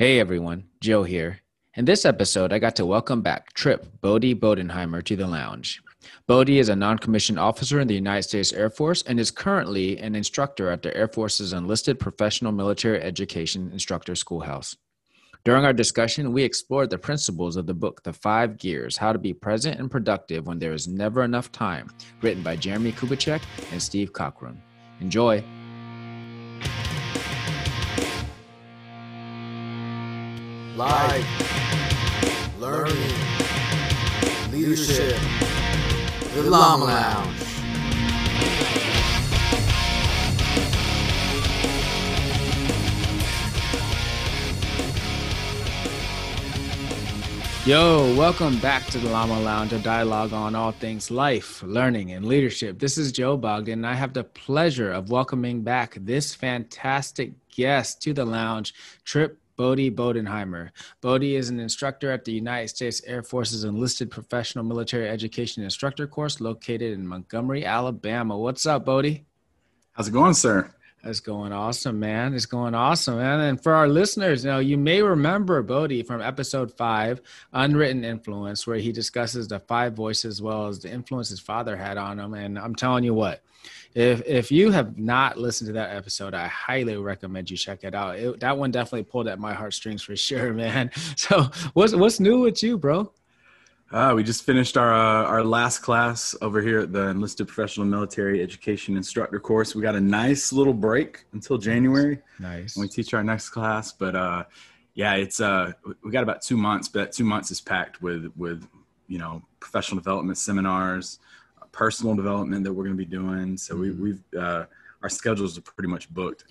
Hey everyone, Joe here. In this episode, I got to welcome back Tripp Bodhi Bodenheimer to the lounge. Bodhi is a non commissioned officer in the United States Air Force and is currently an instructor at the Air Force's Enlisted Professional Military Education Instructor Schoolhouse. During our discussion, we explored the principles of the book, The Five Gears How to Be Present and Productive When There Is Never Enough Time, written by Jeremie Kubicek and Steve Cockram. Enjoy. Life, learning, leadership, the Llama Lounge. Yo, welcome back to the Llama Lounge, a dialogue on all things life, learning, and leadership. This is Joe Bogdan, and I have the pleasure of welcoming back this fantastic guest to the lounge, Tripp Bodhi Bodenheimer. Bodhi is an instructor at the United States Air Force's Enlisted Professional Military Education Instructor course located in Montgomery, Alabama. What's up, Bodhi? How's it going, sir? It's going awesome, man. It's going awesome, man. And for our listeners, you know, you may remember Bodhi from episode five, Unwritten Influence, where he discusses the five voices as well as the influence his father had on him. And I'm telling you what, if if you have not listened to that episode, I highly recommend you check it out. It, that one definitely pulled at my heartstrings for sure, man. So what's what's new with you, bro? Uh, we just finished our uh, our last class over here at the Enlisted Professional Military Education Instructor course. We got a nice little break until January. Nice. When we teach our next class, but uh, yeah, it's uh, we got about two months, but that two months is packed with with you know professional development seminars, personal development that we're going to be doing. So mm-hmm. we, we've uh, our schedules are pretty much booked.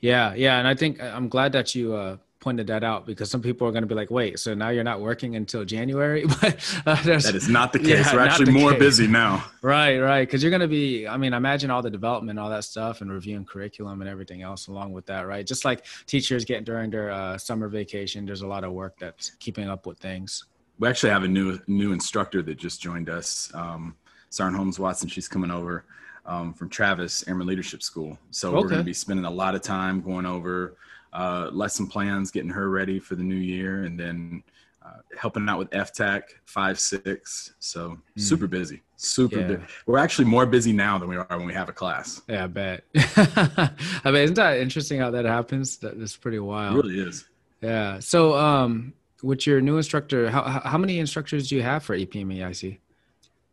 Yeah, yeah, and I think uh, I'm glad that you uh, pointed that out because some people are going to be like, "Wait, so now you're not working until January?" but uh, that is not the case. Yeah, We're actually more case. busy now. Right, right. Because you're going to be. I mean, imagine all the development, all that stuff, and reviewing curriculum and everything else along with that, right? Just like teachers get during their uh, summer vacation, there's a lot of work that's keeping up with things. We actually have a new new instructor that just joined us. Um, Sergeant Holmes Watson. She's coming over um, from Travis Airman Leadership School. So okay. we're going to be spending a lot of time going over uh, lesson plans, getting her ready for the new year, and then uh, helping out with FTAC five six. So mm. super busy, super yeah. busy. We're actually more busy now than we are when we have a class. Yeah, I bet. I mean, isn't that interesting how that happens? That is pretty wild. It really is. Yeah. So, um, with your new instructor, how how many instructors do you have for APMEIC?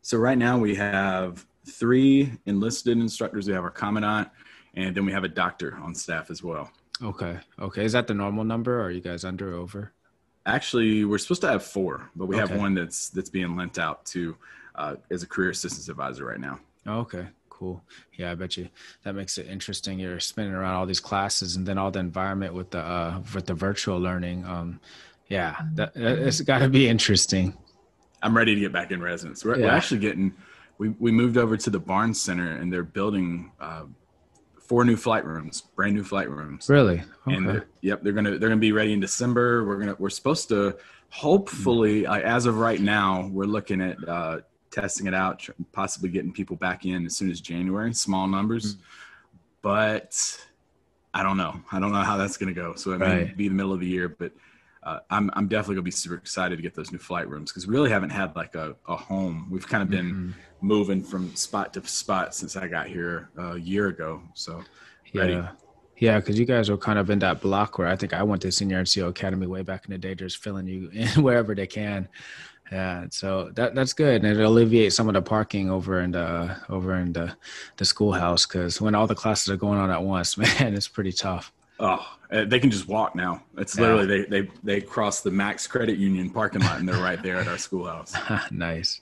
So right now we have three enlisted instructors. We have our commandant, and then we have a doctor on staff as well. Okay. Okay. Is that the normal number? Or are you guys under or over? Actually, we're supposed to have four, but we okay. have one that's that's being lent out to uh, as a career assistance advisor right now. okay. Cool. Yeah, I bet you that makes it interesting. You're spinning around all these classes and then all the environment with the uh, with the virtual learning. Um, yeah, that, it's got to be interesting. I'm ready to get back in residence. We're, yeah. we're actually getting. We we moved over to the Barnes Center and they're building uh, four new flight rooms, brand new flight rooms. Really? Okay. And they're, yep, they're gonna they're gonna be ready in December. We're gonna we're supposed to hopefully uh, as of right now we're looking at uh, testing it out, possibly getting people back in as soon as January, small numbers, mm-hmm. but. I don't know. I don't know how that's going to go. So it right. may be the middle of the year, but uh, I'm I'm definitely gonna be super excited to get those new flight rooms because we really haven't had like a, a home. We've kind of been mm-hmm. moving from spot to spot since I got here a year ago. So ready. Yeah. Yeah, because you guys are kind of in that block where I think I went to Senior NCO Academy way back in the day, just filling you in wherever they can. Yeah, so that that's good, and it alleviates some of the parking over in the over in the the schoolhouse because when all the classes are going on at once, man, it's pretty tough. Oh, uh, they can just walk now. It's yeah. literally they they they cross the Max Credit Union parking lot and they're right there at our schoolhouse. nice.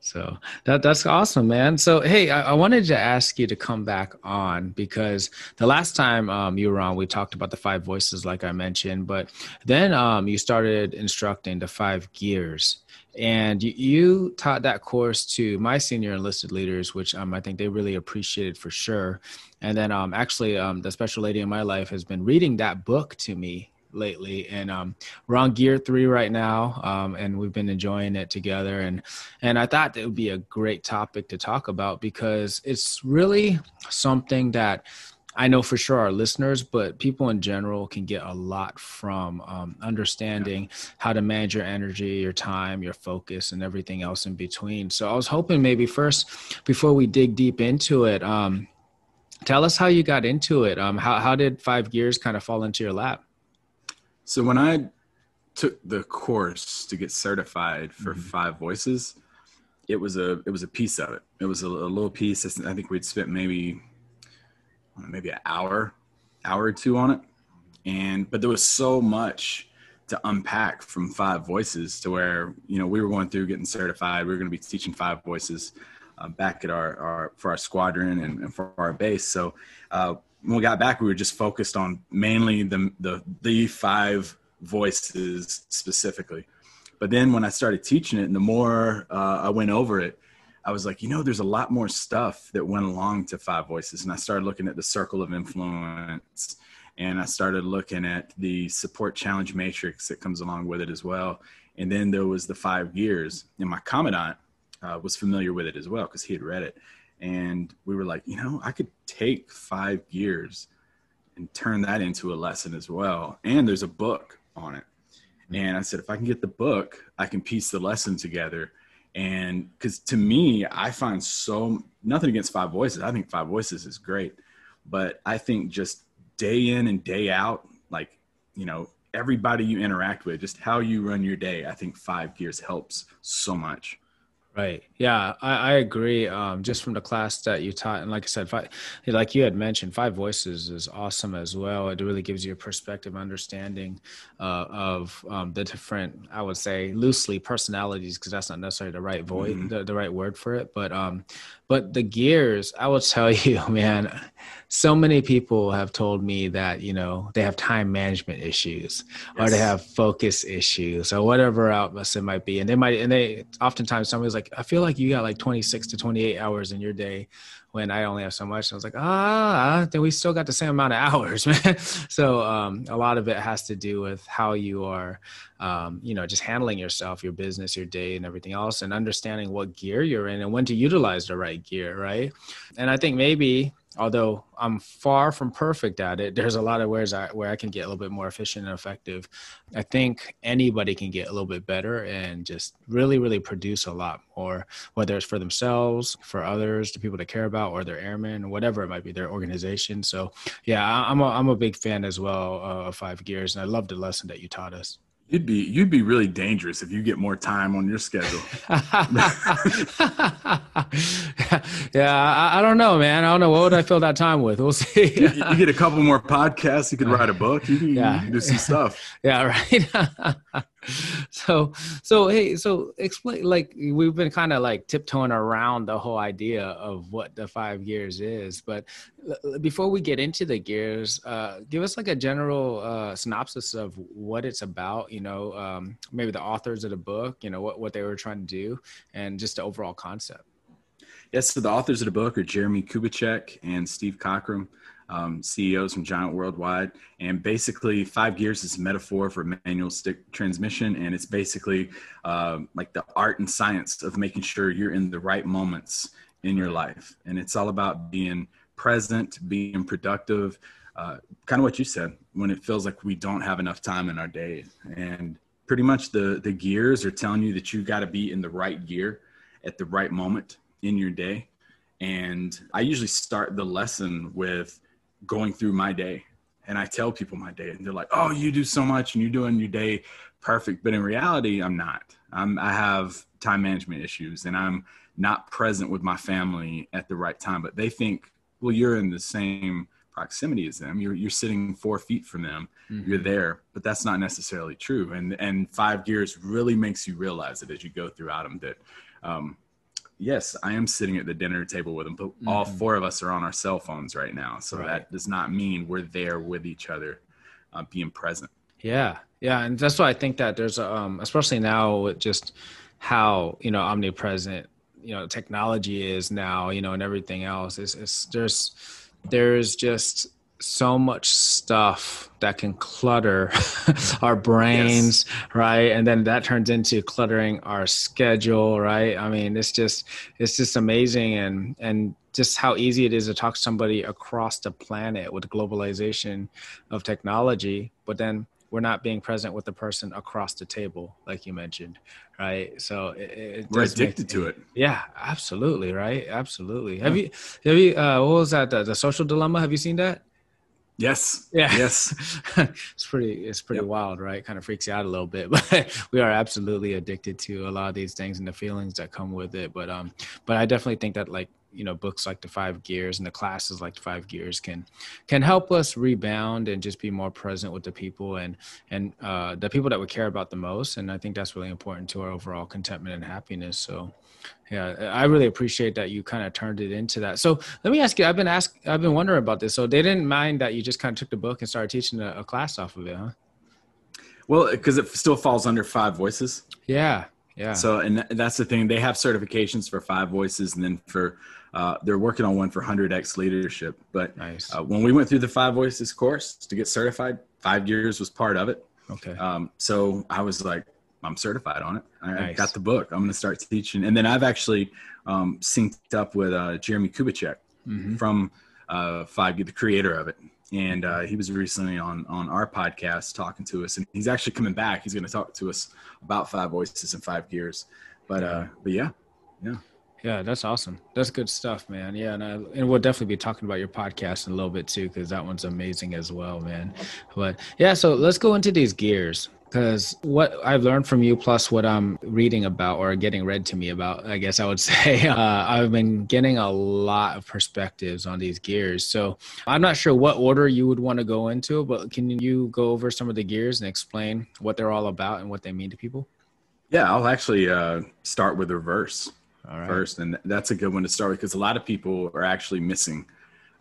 So that that's awesome, man. So hey, I, I, wanted to ask you to come back on because the last time um, you were on, we talked about the five voices, like I mentioned, but then um, you started instructing the five gears and you, you, taught that course to my senior enlisted leaders which um, i think they really appreciated for sure and then um, actually um, the special lady in my life has been reading that book to me lately and um, we're on gear three right now um, and we've been enjoying it together and and i thought it would be a great topic to talk about because it's really something that I know for sure our listeners, but people in general can get a lot from um, understanding yeah. how to manage your energy, your time, your focus, and everything else in between. So I was hoping maybe first, before we dig deep into it, um, tell us how you got into it. Um, how how did Five Gears kind of fall into your lap? So when I took the course to get certified for mm-hmm. Five Voices, it was a it was a piece of it. It was a, a little piece. I think we'd spent maybe maybe an hour, hour or two on it. And but there was so much to unpack from five voices to where you know we were going through getting certified. We were going to be teaching five voices uh, back at our, our for our squadron and, and for our base. So uh, when we got back, we were just focused on mainly the the the five voices specifically. But then when I started teaching it, and the more uh, I went over it, I was like, you know, there's a lot more stuff that went along to Five Voices. And I started looking at the circle of influence and I started looking at the support challenge matrix that comes along with it as well. And then there was the five gears, and my commandant uh, was familiar with it as well because he had read it. And we were like, you know, I could take five gears and turn that into a lesson as well. And there's a book on it. And I said, if I can get the book, I can piece the lesson together and because to me i find so nothing against five voices i think five voices is great but i think just day in and day out like you know everybody you interact with just how you run your day i think five gears helps so much Right. Yeah, I, I agree. Um, just from the class that you taught, and like I said, five, like you had mentioned, five voices is awesome as well. It really gives you a perspective, understanding uh, of um, the different, I would say, loosely personalities, because that's not necessarily the right voice, mm-hmm. the, the right word for it. But um, but the gears, I will tell you, man, so many people have told me that, you know, they have time management issues yes. or they have focus issues or whatever else it might be. And they might, and they oftentimes somebody's like, I feel like you got like 26 to 28 hours in your day when I only have so much. I was like, ah, then we still got the same amount of hours, man. so um, a lot of it has to do with how you are, um, you know, just handling yourself, your business, your day, and everything else, and understanding what gear you're in and when to utilize the right gear, right? And I think maybe although I'm far from perfect at it, there's a lot of ways I, where I can get a little bit more efficient and effective. I think anybody can get a little bit better and just really, really produce a lot more, whether it's for themselves, for others, the people they care about, or their airmen, whatever it might be, their organization. So, yeah, I'm a, I'm a big fan as well uh, of Five Gears, and I love the lesson that you taught us. You'd be you'd be really dangerous if you get more time on your schedule. yeah, I, I, don't know, man. I don't know what would I fill that time with. We'll see. you, you, get a couple more podcasts. You could write a book. You can, yeah. you can do some stuff. Yeah, right. so so hey so explain like we've been kind of like tiptoeing around the whole idea of what the five gears is but before we get into the gears uh, give us like a general uh, synopsis of what it's about you know um, maybe the authors of the book you know what, what they were trying to do and just the overall concept. Yes so the authors of the book are jeremie kubicek and steve cockram um, CEOs from Giant Worldwide. And basically, Five Gears is a metaphor for manual stick transmission. And it's basically uh, like the art and science of making sure you're in the right moments in your life. And it's all about being present, being productive. Uh, kind of what you said when it feels like we don't have enough time in our day. And pretty much the, the gears are telling you that you got to be in the right gear at the right moment in your day. And I usually start the lesson with going through my day and I tell people my day and they're like, "Oh, you do so much and you're doing your day perfect." But in reality, I'm not. I'm I have time management issues and I'm not present with my family at the right time. But they think, "Well, you're in the same proximity as them. You're you're sitting 4 feet from them. Mm-hmm. You're there." But that's not necessarily true. And and 5 gears really makes you realize it as you go throughout them that um, yes, I am sitting at the dinner table with them, but mm-hmm. all four of us are on our cell phones right now. So right. that does not mean we're there with each other, uh, being present. Yeah. Yeah. And that's why I think that there's, um, especially now with just how, you know, omnipresent, you know, technology is now, you know, and everything else is, is there's, there's just so much stuff that can clutter our brains yes. right? And then that turns into cluttering our schedule right? I mean it's just it's just amazing. And and just how easy it is to talk to somebody across the planet with globalization of technology but then we're not being present with the person across the table like you mentioned right? So it, it we're addicted make, to it. Yeah absolutely right? Absolutely. Yeah. have you have you uh what was that? The, the social dilemma? Have you seen that Yes. Yeah. Yes. it's pretty. It's pretty yep. wild, right? Kind of freaks you out a little bit, but we are absolutely addicted to a lot of these things and the feelings that come with it. But um, but I definitely think that like you know books like the five gears and the classes like the five gears can can help us rebound and just be more present with the people and and uh, the people that we care about the most and i think that's really important to our overall contentment and happiness so yeah i really appreciate that you kind of turned it into that so let me ask you i've been asked i've been wondering about this so they didn't mind that you just kind of took the book and started teaching a, a class off of it huh well because it still falls under five voices yeah yeah so and that's the thing they have certifications for five voices and then for uh, they're working on one for 100x leadership. But nice. uh, when we went through the Five Voices course to get certified, five gears was part of it. Okay. Um, so I was like, I'm certified on it. I nice. got the book. I'm going to start teaching. And then I've actually um, synced up with uh, Jeremie Kubicek mm-hmm. from uh, Five, the creator of it. And uh, he was recently on on our podcast talking to us, and he's actually coming back. He's going to talk to us about Five Voices and Five Gears. But uh, but yeah, yeah. Yeah, that's awesome. That's good stuff, man. Yeah, and I, and we'll definitely be talking about your podcast in a little bit too, because that one's amazing as well, man. But yeah, so let's go into these gears because what I've learned from you, plus what I'm reading about or getting read to me about, I guess I would say, uh, I've been getting a lot of perspectives on these gears. So I'm not sure what order you would want to go into, but can you go over some of the gears and explain what they're all about and what they mean to people? Yeah, I'll actually uh, start with reverse first, and that's a good one to start with because a lot of people are actually missing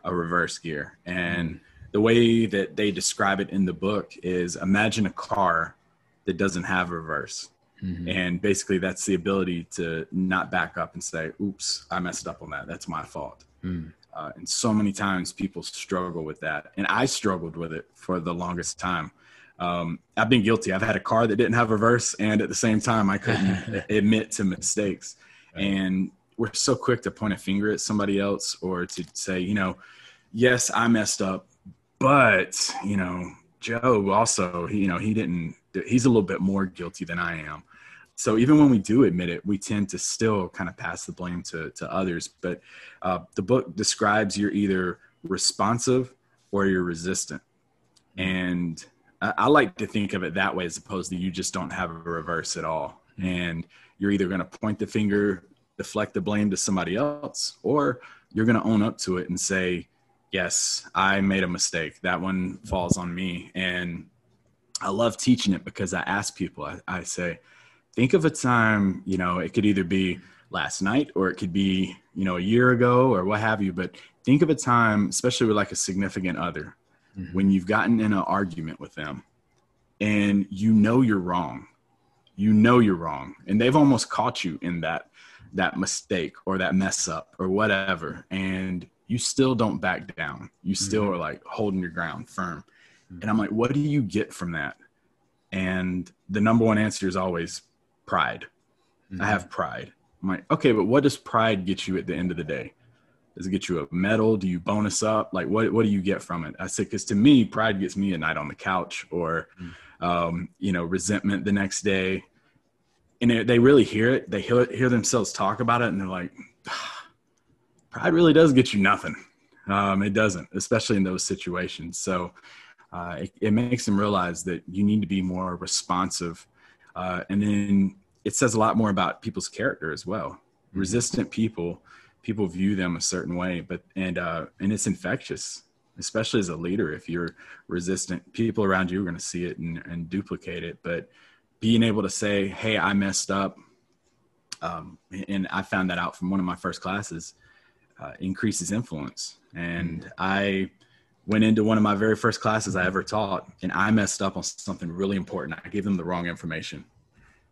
a reverse gear. And mm-hmm. the way that they describe it in the book is imagine a car that doesn't have reverse. Mm-hmm. And basically, that's the ability to not back up and say, oops, I messed up on that. That's my fault. Mm. Uh, and so many times people struggle with that. And I struggled with it for the longest time. Um, I've been guilty. I've had a car that didn't have reverse, and at the same time, I couldn't admit to mistakes. And we're so quick to point a finger at somebody else or to say, you know, yes, I messed up, but, you know, Joe also, he, you know, he didn't, he's a little bit more guilty than I am. So even when we do admit it, we tend to still kind of pass the blame to, to others. But uh, the book describes you're either responsive or you're resistant. And I, I like to think of it that way as opposed to you just don't have a reverse at all. And you're either going to point the finger, deflect the blame to somebody else, or you're going to own up to it and say, Yes, I made a mistake. That one falls on me. And I love teaching it because I ask people, I, I say, think of a time, you know, it could either be last night or it could be, you know, a year ago or what have you, but think of a time, especially with like a significant other, mm-hmm. when you've gotten in an argument with them and you know you're wrong you know you're wrong and they've almost caught you in that that mistake or that mess up or whatever and you still don't back down you still mm-hmm. are like holding your ground firm. And i'm like what do you get from that and the number one answer is always pride mm-hmm. i have pride i'm like okay but what does pride get you at the end of the day does it get you a medal do you bonus up like what, what do you get from it i said because to me pride gets me a night on the couch or mm um, you know, resentment the next day. And they really hear it. They hear, hear themselves talk about it, and they're like, "Pride really does get you nothing. Um, it doesn't, especially in those situations." So uh, it, it, makes them realize that you need to be more responsive, uh, and then it says a lot more about people's character as well. Mm-hmm. Resistant people, people view them a certain way, but and uh, and it's infectious especially as a leader if you're resistant people around you are going to see it and, and, duplicate it but being able to say hey i messed up um, and i found that out from one of my first classes uh, increases influence and mm. i went into one of my very first classes i ever taught and i messed up on something really important i gave them the wrong information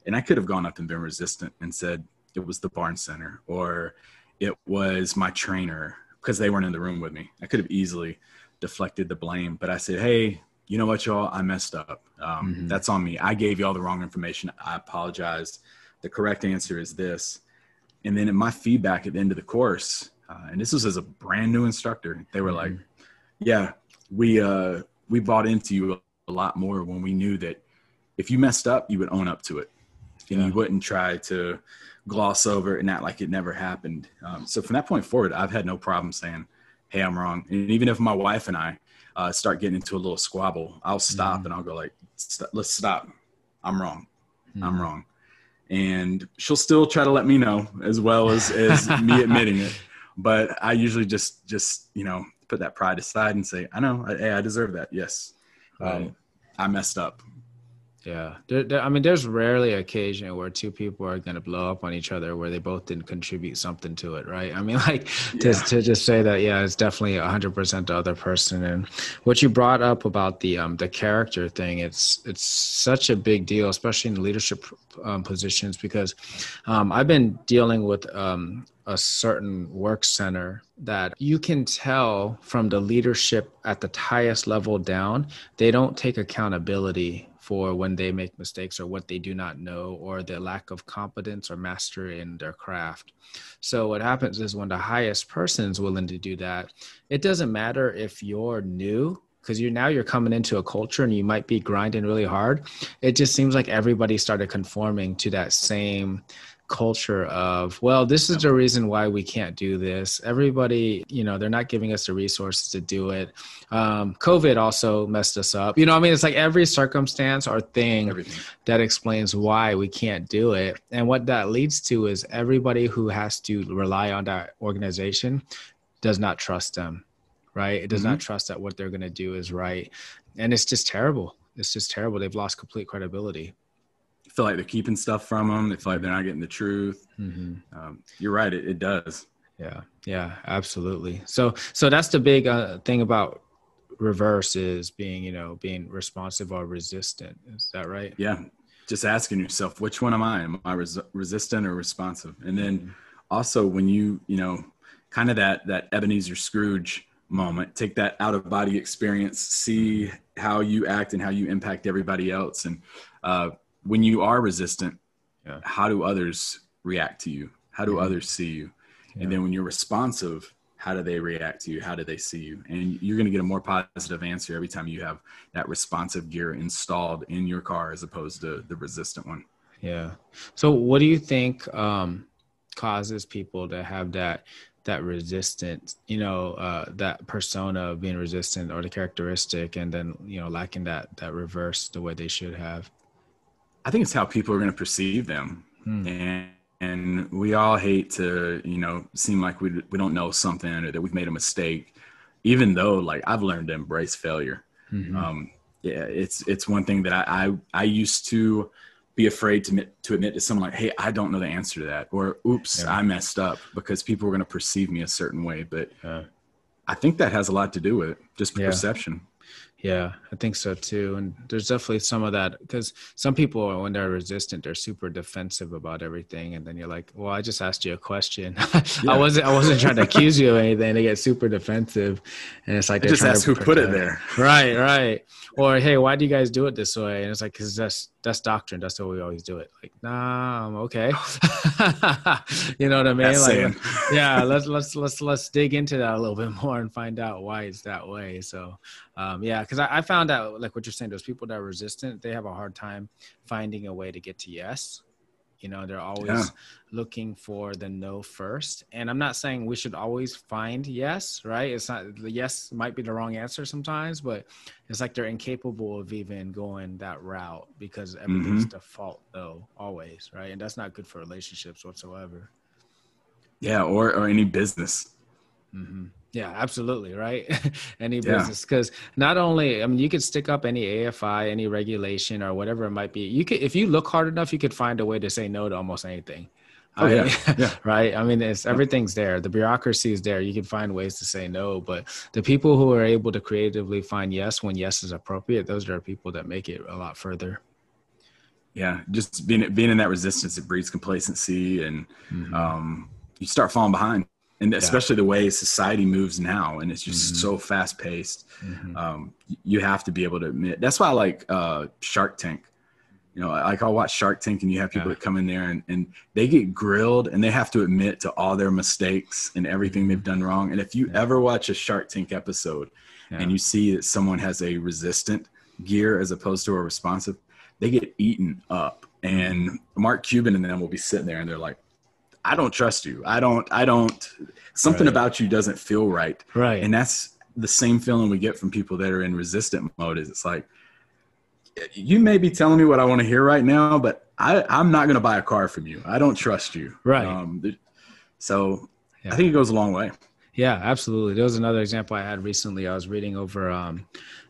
and i could have gone up and been resistant and said it was the Barnes Center or it was my trainer because they weren't in the room with me i could have easily deflected the blame. But I said, hey, you know what, y'all, I messed up. Um, mm-hmm. That's on me. I gave y'all the wrong information. I apologize. The correct answer is this. And then in my feedback at the end of the course, uh, and this was as a brand new instructor, they were mm-hmm. like, yeah, we uh, we bought into you a lot more when we knew that if you messed up, you would own up to it, and yeah. you wouldn't try to gloss over it and act like it never happened. Um, so from that point forward, I've had no problem saying, "Hey, I'm wrong." And even if my wife and I uh, start getting into a little squabble, I'll stop mm-hmm. and I'll go like, "Let's stop. I'm wrong. Mm-hmm. I'm wrong." And she'll still try to let me know as well as as me admitting it. But I usually just just you know put that pride aside and say, I know, hey, I deserve that. Yes, right. um, I messed up. Yeah, there, there, I mean, there's rarely an occasion where two people are going to blow up on each other where they both didn't contribute something to it, right? I mean, like to, yeah. to just say that, yeah, it's definitely 100% the other person. And what you brought up about the um, the character thing, it's it's such a big deal, especially in leadership um, positions, because um, I've been dealing with um, a certain work center that you can tell from the leadership at the highest level down, they don't take accountability for when they make mistakes or what they do not know or their lack of competence or mastery in their craft. So what happens is when the highest person is willing to do that, it doesn't matter if you're new because you're now you're coming into a culture and you might be grinding really hard. It just seems like everybody started conforming to that same culture of well this is the reason why we can't do this. Everybody you know they're not giving us the resources to do it. Um, covid also messed us up. You know i mean? It's like every circumstance or thing Everything. that explains why we can't do it. And what that leads to is everybody who has to rely on that organization does not trust them right? It does mm-hmm. not trust that what they're going to do is right. And it's just terrible. It's just terrible. They've lost complete credibility feel like they're keeping stuff from them. They feel like they're not getting the truth. Mm-hmm. Um, you're right. It, it, does. Yeah. Yeah, absolutely. So, so that's the big uh, thing about reverse is being, you know, being responsive or resistant. Is that right? Yeah. Just asking yourself, which one am I? Am I res- resistant or responsive? And then mm-hmm. also when you, you know, kind of that, that Ebenezer Scrooge moment, take that out of body experience, see how you act and how you impact everybody else. And, uh, when you are resistant, yeah. how do others react to you? How do others see you? Yeah. And then when you're responsive, how do they react to you? How do they see you? And you're going to get a more positive answer every time you have that responsive gear installed in your car as opposed to the resistant one. Yeah. So, what do you think um, causes people to have that that resistance? You know, uh, that persona of being resistant or the characteristic, and then you know lacking that that reverse the way they should have. I think it's how people are going to perceive them, hmm. and and we all hate to you know seem like we we don't know something or that we've made a mistake, even though like I've learned to embrace failure. Mm-hmm. Um, yeah, it's it's one thing that I I, I used to be afraid to admit, to admit to someone like, hey, I don't know the answer to that, or oops, yeah. I messed up because people are going to perceive me a certain way. But yeah. I think that has a lot to do with it, just perception. Yeah, I think so too. And there's definitely some of that because some people, when they're resistant, they're super defensive about everything. And then you're like, "Well, I just asked you a question. Yeah. I wasn't, I wasn't trying to accuse you of anything." They get super defensive, and it's like just ask who put it there. Right, right. Or hey, why do you guys do it this way? And it's like, because that's that's doctrine. That's how we always do it. Like, nah, I'm okay. you know what I mean? That's like, yeah, let's let's let's let's dig into that a little bit more and find out why it's that way. So, um, yeah, because I, I found out like what you're saying. Those people that are resistant, they have a hard time finding a way to get to yes you know they're always yeah. looking for the no first and i'm not saying we should always find yes right it's not the yes might be the wrong answer sometimes but it's like they're incapable of even going that route because everything's mm-hmm. default though always right and that's not good for relationships whatsoever yeah or or any business mm-hmm. Yeah, absolutely, right? any business because not only I mean you could stick up any AFI, any regulation or whatever it might be. You could if you look hard enough, you could find a way to say no to almost anything. Oh I mean, yeah. yeah. right. I mean, it's everything's there. The bureaucracy is there. You can find ways to say no, but the people who are able to creatively find yes when yes is appropriate, those are people that make it a lot further. Yeah, just being being in that resistance, it breeds complacency, and mm-hmm. um, you start falling behind and especially the way society moves now and it's just Mhm. so fast paced Mhm. um, you have to be able to admit that's why i like uh, shark tank you know like i'll watch shark tank and you have people Yeah. that come in there and, and they get grilled and they have to admit to all their mistakes and everything they've done wrong and if you Yeah. ever watch a shark tank episode and you see that someone has a resistant gear as opposed to a responsive they get eaten up and mark cuban and them will be sitting there and they're like i don't trust you i don't i don't something Right. about you doesn't feel right right. and that's the same feeling we get from people that are in resistant mode is it's like you may be telling me what i want to hear right now but I, i'm not going to buy a car from you i don't trust you Right. um, so Yeah. i think it goes a long way Yeah, absolutely. There was another example I had recently. I was reading over um,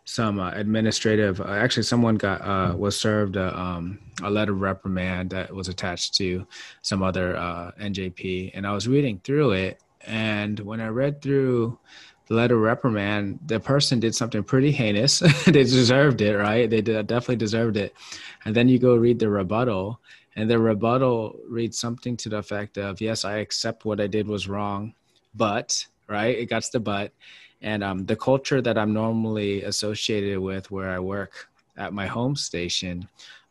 some uh, administrative. Uh, actually, someone got uh, was served a, um, a letter of reprimand that was attached to some other uh, NJP, and I was reading through it. And when I read through the letter of reprimand, the person did something pretty heinous. they deserved it, right? They did, definitely deserved it. And then you go read the rebuttal, and the rebuttal reads something to the effect of, "Yes, I accept what I did was wrong." but right it got the but and um, the culture that i'm normally associated with where i work at my home station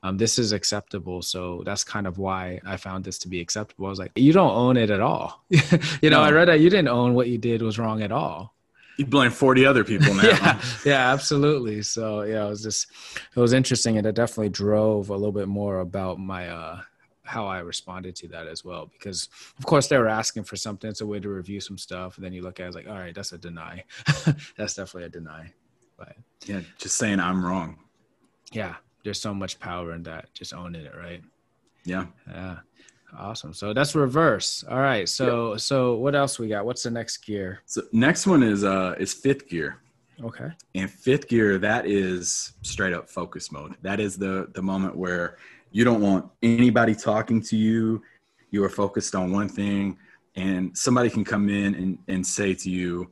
um, this is acceptable. So that's kind of why i found this to be acceptable. I was like you don't own it at all. You know i read that you didn't own what you did was wrong at all. You blame 40 other people now. Yeah yeah absolutely. So yeah it was just it was interesting and it definitely drove a little bit more about my uh how I responded to that as well because of course they were asking for something. It's a way to review some stuff and then you look at it it's like all right that's a deny. That's definitely a deny but yeah just saying i'm wrong. Yeah there's so much power in that just owning it right? Yeah. Yeah awesome. So that's reverse. All right so so what else we got? What's the next gear? So next one is uh is fifth gear. Okay. And fifth gear, that is straight up focus mode. That is the the moment where you don't want anybody talking to you. You are focused on one thing, and somebody can come in and, and say to you,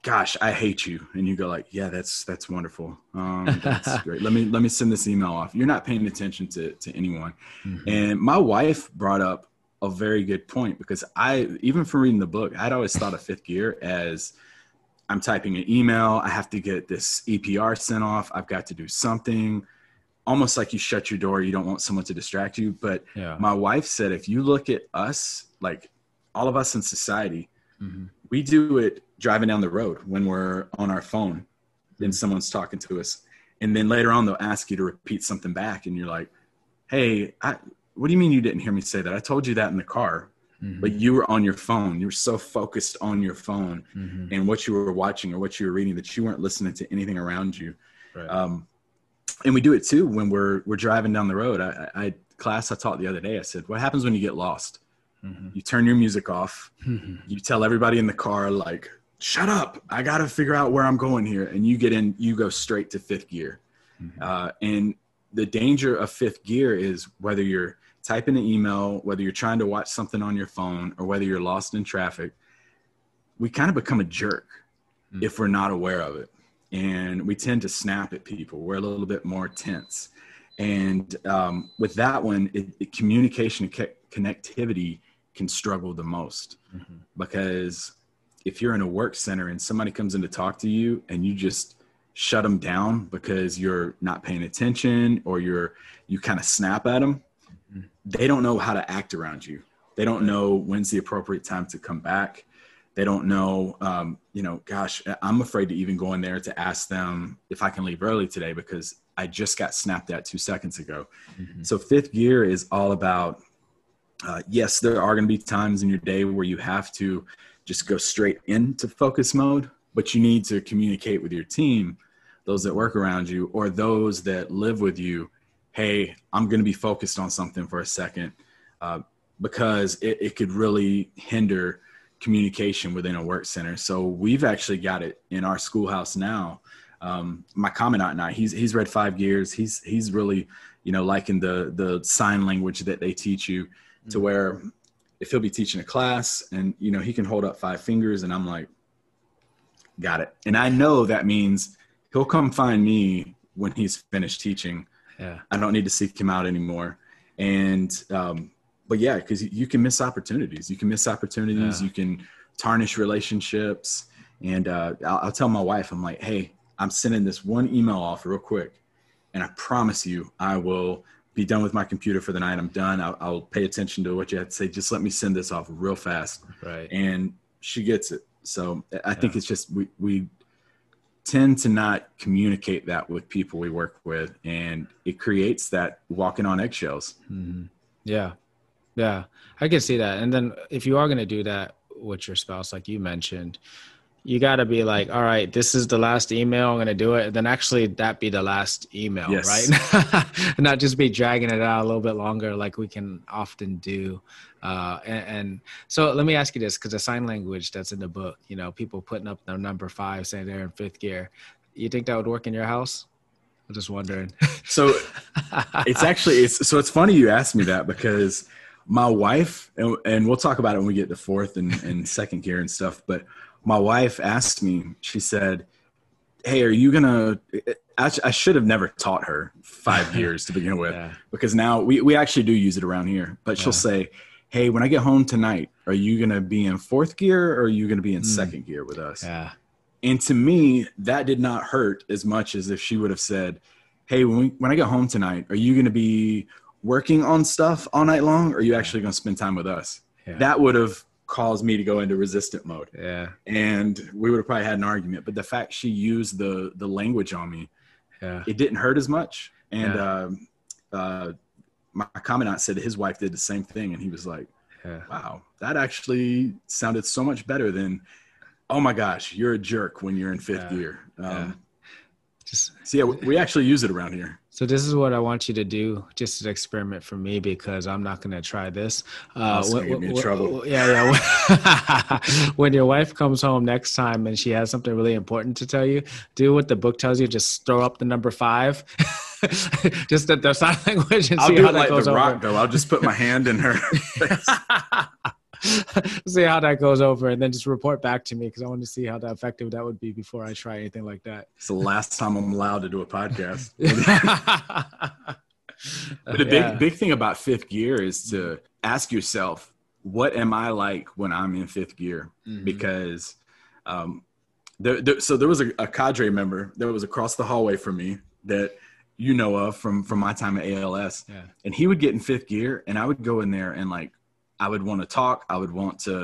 "Gosh, I hate you," and you go like, "Yeah, that's that's wonderful. Um, that's great. Let me let me send this email off." You're not paying attention to to anyone. Mhm. And my wife brought up a very good point because I, even from reading the book, I'd always thought of fifth gear as I'm typing an email, I have to get this EPR sent off, I've got to do something. Almost like you shut your door, you don't want someone to distract you. But yeah my wife said, if you look at us, like all of us in society, Mhm. we do it driving down the road when we're on our phone and someone's talking to us. And then later on, they'll ask you to repeat something back, and you're like, hey, I, what do you mean you didn't hear me say that? I told you that in the car, Mhm. but you were on your phone. You were so focused on your phone Mhm. and what you were watching or what you were reading that you weren't listening to anything around you. Right. Um, and we do it too when we're we're driving down the road. I, I class I taught the other day. I said, "What happens when you get lost? Mhm. You turn your music off. Mhm. You tell everybody in the car like." Shut up! I got to figure out where I'm going here, and you get in. You go straight to fifth gear, Mhm. uh, and the danger of fifth gear is whether you're typing an email, whether you're trying to watch something on your phone, or whether you're lost in traffic, we kind of become a jerk Mm. if we're not aware of it. And we tend to snap at people. We're a little bit more tense. And um, with that one, it, it, communication and co- connectivity can struggle the most Mhm. because if you're in a work center and somebody comes in to talk to you and you just shut them down because you're not paying attention or you're you kind of snap at them Mhm. they don't know how to act around you they don't know when's the appropriate time to come back they don't know um, you know gosh i'm afraid to even go in there to ask them if i can leave early today because i just got snapped at two seconds ago Mhm. so fifth gear is all about uh, yes, there are going to be times in your day where you have to just go straight into focus mode, but you need to communicate with your team, those that work around you, or those that live with you. Hey, I'm going to be focused on something for a second uh, because it, it could really hinder communication within a work center. So we've actually got it in our schoolhouse now. Um, my commandant and I, he's he's read five gears. He's he's really you know liking the the sign language that they teach you to where if he'll be teaching a class and you know he can hold up five fingers and i'm like got it and i know that means he'll come find me when he's finished teaching yeah i don't need to seek him out anymore and um, but yeah, because you can miss opportunities. You can miss opportunities. Yeah. You can tarnish relationships. And uh, I'll, I'll tell my wife, I'm like, hey, I'm sending this one email off real quick, and I promise you, I will be done with my computer for the night. I'm done. I'll, I'll pay attention to what you have to say. Just let me send this off real fast. Right. And she gets it. So I think it's just we we tend to not communicate that with people we work with, and it creates that walking on eggshells. Mhm. Yeah. Yeah. I can see that. And then if you are going to do that with your spouse, like you mentioned, you got to be like, all right, this is the last email. I'm going to do it. Then actually that be the last email, Yes. right? Not just be dragging it out a little bit longer like we can often do. Uh, and, and so let me ask you this, because the sign language that's in the book, you know, people putting up their number five saying they're in fifth gear. You think that would work in your house? I'm just wondering. So it's actually it's so it's funny you asked me that because my wife and, and we'll talk about it when we get to fourth and, and second gear and stuff but my wife asked me she said hey are you gonna I, I should have never taught her five gears to begin with Yeah. because now we, we actually do use it around here but she'll say hey when i get home tonight are you gonna be in fourth gear or are you gonna be in Mm. second gear with us yeah. and to me, that did not hurt as much as if she would have said, Hey, when, we, when I get home tonight, are you going to be working on stuff all night long? Or are you actually going to spend time with us? Yeah. That would have caused me to go into resistant mode. Yeah. And we would have probably had an argument. But the fact she used the, the language on me, Yeah. it didn't hurt as much. And Yeah. um, uh, my commandant said his wife did the same thing. And he was like, Yeah. wow, that actually sounded so much better than, oh my gosh, you're a jerk when you're in fifth gear. Um. Just So yeah, we actually use it around here. So this is what I want you to do, just an experiment for me because I'm not going to try this. Uh, gonna get me in trouble. Yeah, yeah. when your wife comes home next time and she has something really important to tell you, do what the book tells you. Just throw up the number five, just the, the sign language, and I'll see do how it that like goes the over. rock though. I'll just put my hand in her. see how that goes over, and then just report back to me because I want to see how that effective that would be before I try anything like that. it's the last time I'm allowed to do a podcast. But the big Yeah. big thing about fifth gear is to ask yourself, what am I like when I'm in fifth gear? Mhm. Because um, there, there, so there was a, a cadre member that was across the hallway from me that you know of from from my time at ALS. Yeah. and he would get in fifth gear and i would go in there and like i would want to talk i would want to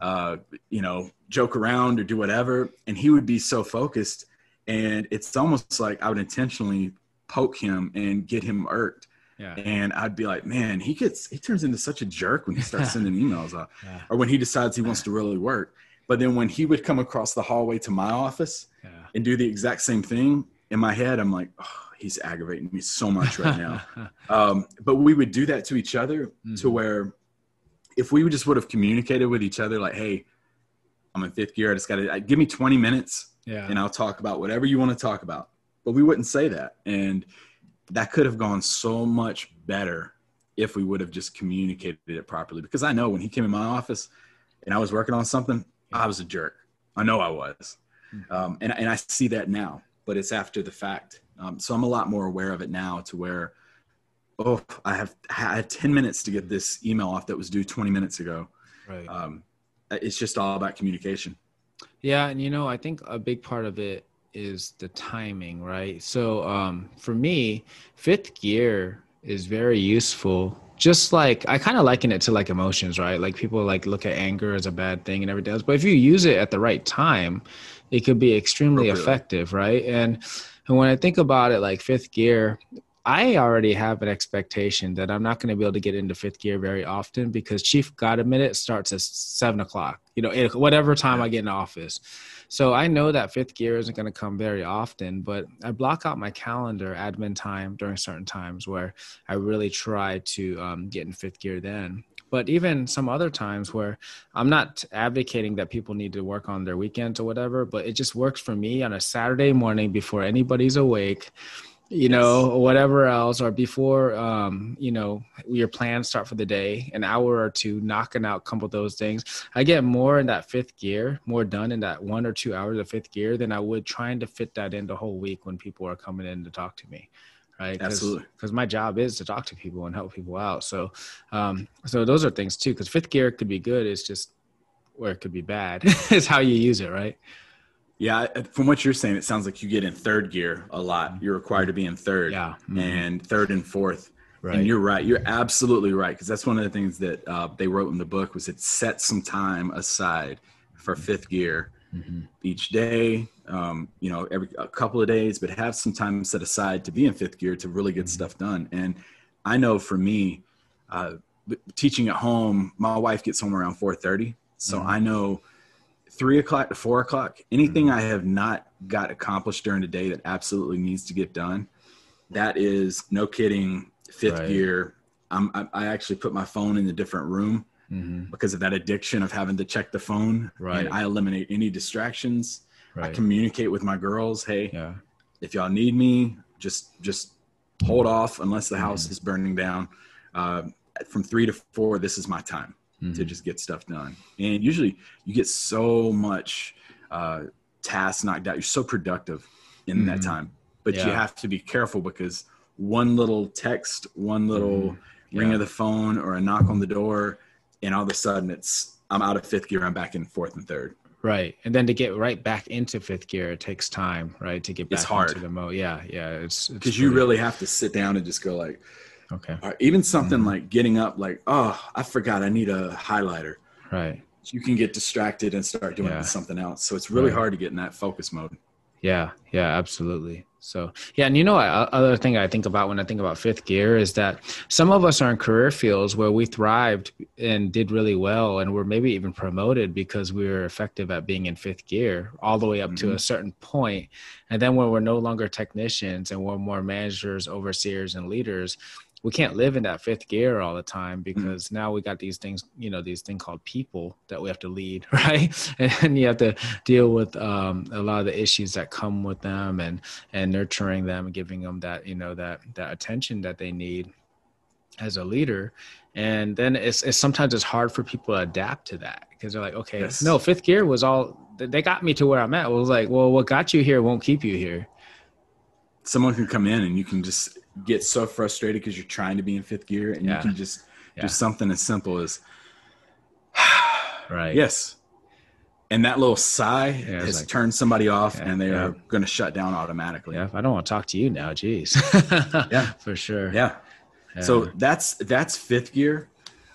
uh, you know joke around or do whatever and he would be so focused and it's almost like i would intentionally poke him and get him irked Yeah. and i'd be like man he gets he turns into such a jerk when he starts sending emails out Yeah. or when he decides he wants to really work but then when he would come across the hallway to my office Yeah. and do the exact same thing in my head i'm like oh, he's aggravating me so much right now um, but we would do that to each other to Mhm. where if we just would have communicated with each other like hey i'm in fifth gear i just gotta give me 20 minutes yeah. and i'll talk about whatever you want to talk about. But we wouldn't say that. And that could have gone so much better if we would have just communicated it properly. Because i know when he came in my office and i was working on something i was a jerk. I know i was. Mhm. um, and, and i see that now but it's after the fact. Um, so i'm a lot more aware of it now to where oh i have i had 10 minutes to get this email off that was due 20 minutes ago right. um, it's just all about communication Yeah, and you know, I think a big part of it is the timing, right? So um, for me, fifth gear is very useful. Just like I kind of liken it to like emotions, right? Like people like look at anger as a bad thing and everything else, but if you use it at the right time, it could be extremely Appropriately. effective, right? And and when I think about it, like fifth gear, I already have an expectation that I'm not going to be able to get into fifth gear very often because Chief God it starts at seven o'clock, you know, whatever time I get in office. So I know that fifth gear isn't going to come very often, but I block out my calendar admin time during certain times where I really try to um, get in fifth gear then. But even some other times where I'm not advocating that people need to work on their weekends or whatever, but it just works for me on a Saturday morning before anybody's awake you know, or whatever else, or before, um, you know, your plans start for the day, an hour or two, knocking out a couple of those things. I get more in that fifth gear, more done in that one or two hours of fifth gear than I would trying to fit that in the whole week when people are coming in to talk to me. right? Cause, Absolutely. Because my job is to talk to people and help people out. So, um, so those are things too. Because fifth gear could be good. It's just where it could be bad. is how you use it, right? Yeah, from what you're saying, it sounds like you get in third gear a lot. You're required to be in third, Yeah. Mhm. and third and fourth. Right. And you're right. You're absolutely right because that's one of the things that uh, they wrote in the book was it set some time aside for fifth gear Mhm. each day. Um, you know, every a couple of days, but have some time set aside to be in fifth gear to really get stuff done. And I know for me, uh, teaching at home, my wife gets home around four thirty, so Mhm. I know three o'clock to four o'clock. Anything I have not got accomplished during the day that absolutely needs to get done, that is no kidding. Fifth Right. gear. I'm, I, I actually put my phone in a different room Mhm. because of that addiction of having to check the phone. Right. And I eliminate any distractions. Right. I communicate with my girls. Hey, yeah. if y'all need me, just just hold off unless the house Mm-hmm. is burning down. Uh, from three to four, this is my time to Mhm. just get stuff done. And usually, you get so much uh, tasks knocked out. You're so productive in that Mhm. time, but you have to be careful because one little text, one little ring Yeah. of the phone, or a knock on the door, and all of a sudden, it's I'm out of fifth gear. I'm back in fourth and third. Right. And then to get right back into fifth gear, it takes time, right? To get back It's hard. into the mode. Yeah. Yeah. It's because you really have to sit down and just go like okay. or even something Mhm. like getting up like oh i forgot i need a highlighter Right. you can get distracted and start doing Yeah. something else so it's really Right. hard to get in that focus mode Yeah, yeah, absolutely. So, yeah, and you know, other thing I think about when I think about fifth gear is that some of us are in career fields where we thrived and did really well, and we're maybe even promoted because we were effective at being in fifth gear all the way up to Mhm. a certain point. And then when we're no longer technicians and we're more managers, overseers, and leaders, we can't live in that fifth gear all the time because now we got these things, you know, these things called people that we have to lead, right? And you have to deal with um, a lot of the issues that come with them and and nurturing them and giving them that you know that that attention that they need as a leader and then it's, it's sometimes it's hard for people to adapt to that because they're like okay Yes. no fifth gear was all they got me to where i'm at it was like well what got you here won't keep you here someone can come in and you can just get so frustrated because you're trying to be in fifth gear and Yeah. you can just Yeah. do something as simple as right yes and that little sigh it's has like- turned somebody off Yeah, and they yeah. are going to shut down automatically yeah i don't want to talk to you now jeez Yeah. for sure yeah Yeah. So that's that's fifth gear.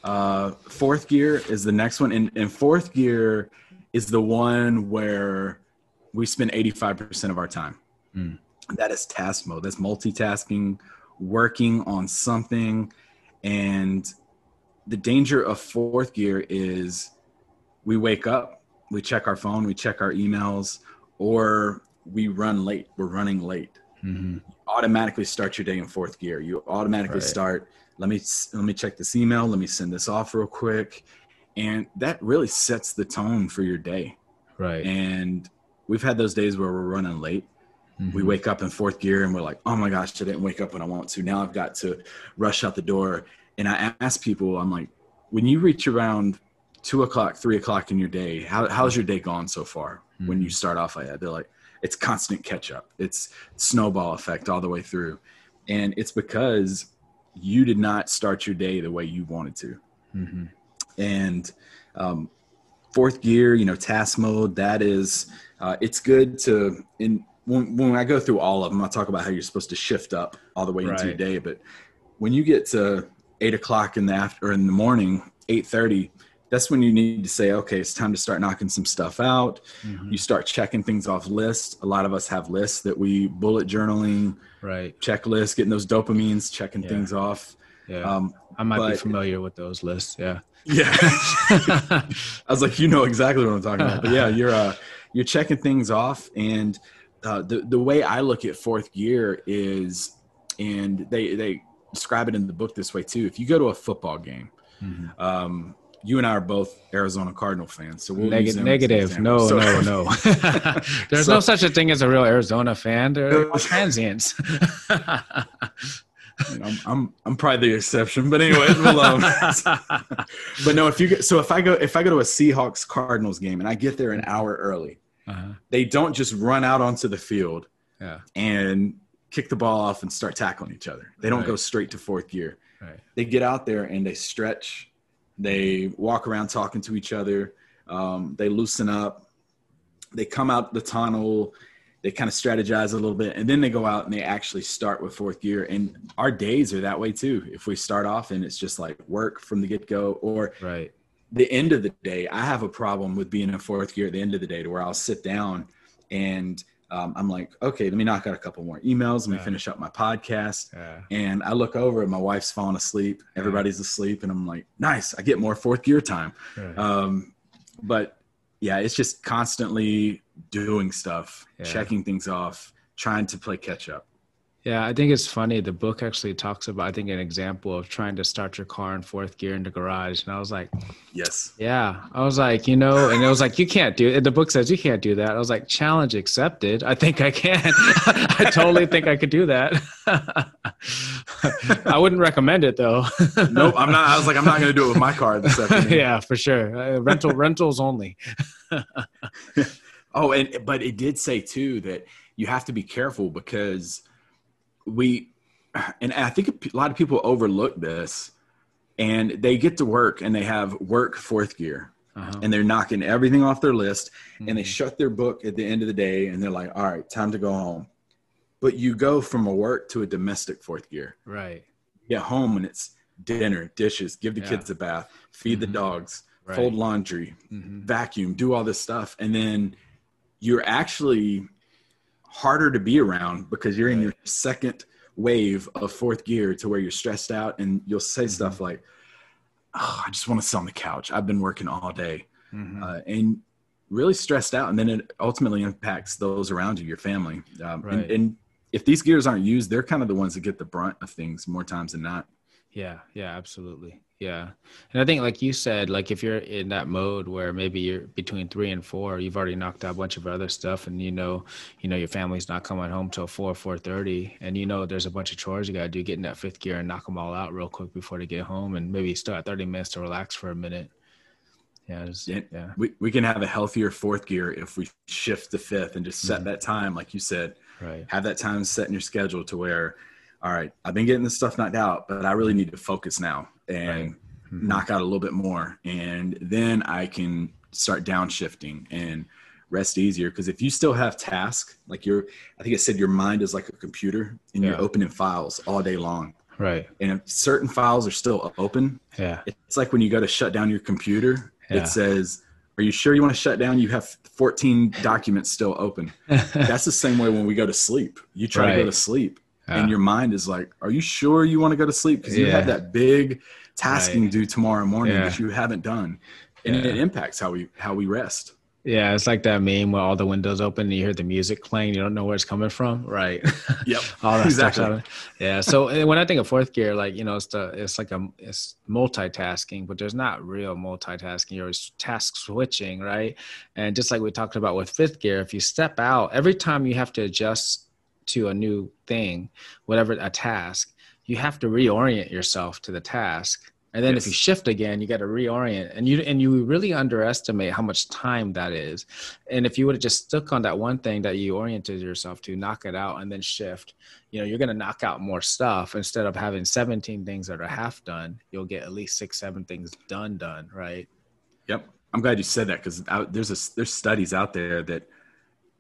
Uh, fourth gear is the next one, and, and fourth gear is the one where we spend eighty five percent of our time. Hmm. That is task mode. That's multitasking, working on something, and the danger of fourth gear is we wake up, we check our phone, we check our emails, or we run late. We're running late Mhm. automatically start your day in fourth gear. You automatically Right. start. Let me let me check this email. Let me send this off real quick, and that really sets the tone for your day. right And we've had those days where we're running late. We Mhm. wake up in fourth gear and we're like, "Oh my gosh, I didn't wake up when I want to. Now I've got to rush out the door." And I ask people, I'm like, "When you reach around two o'clock, three o'clock in your day, how, how's your day gone so far?" When you start off like that, they're like, "It's constant catch up. It's snowball effect all the way through," and it's because you did not start your day the way you wanted to Mhm. and um, fourth gear you know task mode that is uh, it's good to in when, when i go through all of them i'll talk about how you're supposed to shift up all the way into your day but when you get to eight o'clock in the after or in the morning 8.30 that's when you need to say okay it's time to start knocking some stuff out. Mhm. you start checking things off lists a lot of us have lists that we bullet journaling right. checklists getting those dopamines checking Yeah. things off. Yeah. Um, i might be familiar with those lists yeah. Yeah. I was like, you know exactly what I'm talking about. But yeah, you're uh, you're checking things off, and uh, the the way I look at fourth gear is, and they they describe it in the book this way too. If you go to a football game, Mhm. um, you and I are both Arizona Cardinal fans, so we'll Neg- use them as an negative. No, So- no, no. There's So- no such a thing as a real Arizona fan. They're transients. You know, I'm, I'm I'm probably the exception, but anyways, we'll, um, but no, if you get so if I go if I go to a Seahawks Cardinals game and I get there an hour early, uh-huh. they don't just run out onto the field Yeah. and kick the ball off and start tackling each other. They don't Right. go straight to fourth gear. Right. They get out there and they stretch. They walk around talking to each other. Um, they loosen up. They come out the tunnel. They kind of strategize a little bit, and then they go out and they actually start with fourth gear. And our days are that way too. If we start off and it's just like work from the get go, or Right. The end of the day, I have a problem with being in fourth gear at the end of the day to where I'll sit down and um, I'm like, okay, let me knock out a couple more emails. Let me Yeah. finish up my podcast. Yeah. And I look over and my wife's falling asleep. Everybody's asleep. And I'm like, nice. I get more fourth gear time. Um, but yeah, it's just constantly doing stuff, Yeah. checking things off, trying to play catch up. Yeah, I think it's funny. The book actually talks about, I think, an example of trying to start your car in fourth gear in the garage. And I was like, Yes. yeah, I was like, you know, and it was like, you can't do it. The book says you can't do that. I was like, challenge accepted. I think I can. I totally think I could do that. I wouldn't recommend it though. Nope. I'm not. I was like, I'm not going to do it with my car this afternoon. yeah, for sure. Uh, rental rentals only. Oh, and but it did say too that you have to be careful because we, and I think a lot of people overlook this, and they get to work and they have work fourth gear, Uh-huh. and they're knocking everything off their list, and they Mhm. shut their book at the end of the day, and they're like, "All right, time to go home." But you go from a work to a domestic fourth gear. Right. You get home and it's dinner, dishes, give the Yeah. kids a bath, feed the Mhm. dogs, Right. fold laundry, Mhm. vacuum, do all this stuff, and then you're actually harder to be around because you're in your second wave of fourth gear to where you're stressed out, and you'll say Mm-hmm. stuff like, "Oh, I just want to sit on the couch. I've been working all day," Mhm. uh, and really stressed out, and then it ultimately impacts those around you, your family, um, Right. and, and if these gears aren't used, they're kind of the ones that get the brunt of things more times than not. Yeah, yeah, absolutely. Yeah. And I think like you said, like if you're in that mode where maybe you're between three and four, you've already knocked out a bunch of other stuff and you know, you know, your family's not coming home till four, four thirty, and you know there's a bunch of chores you gotta do, get in that fifth gear and knock them all out real quick before they get home and maybe still have thirty minutes to relax for a minute. Yeah, it's- Yeah. We, we can have a healthier fourth gear if we shift the fifth and just set Mhm. that time, like you said, Right. have that time set in your schedule to where, all right, I've been getting this stuff knocked out, but I really need to focus now and Mhm. knock out a little bit more. And then I can start downshifting and rest easier. Because if you still have tasks, like your, I think I said your mind is like a computer and Yeah. you're opening files all day long. Right. And if certain files are still open, Yeah. it's like when you go to shut down your computer, Yeah. it says, Are you sure you want to shut down? You have 14 documents still open. That's the same way when we go to sleep. You try to go to sleep, Yeah. and your mind is like, Are you sure you want to go to sleep? Because you have that big tasking Right. due tomorrow morning Yeah. that you haven't done. And Yeah. it impacts how we how we rest. Yeah, it's like that meme where all the windows open and you hear the music playing, you don't know where it's coming from. Right. Yep. all that Exactly. stuff. Yeah. So eh, when I think of fourth gear, like you know, it's the it's like a it's multitasking, but there's not real multitasking. You're always task switching, right? And just like we talked about with fifth gear, if you step out, every time you have to adjust to a new thing, whatever a task, you have to reorient yourself to the task. And then if you shift again, you got to reorient, and you and you really underestimate how much time that is. And if you would have just stuck on that one thing that you oriented yourself to, knock it out, and then shift, you know, you're going to knock out more stuff instead of having 17 things that are half done. You'll get at least six, seven things done, done, right? Yep. I'm glad you said that because there's a, there's studies out there that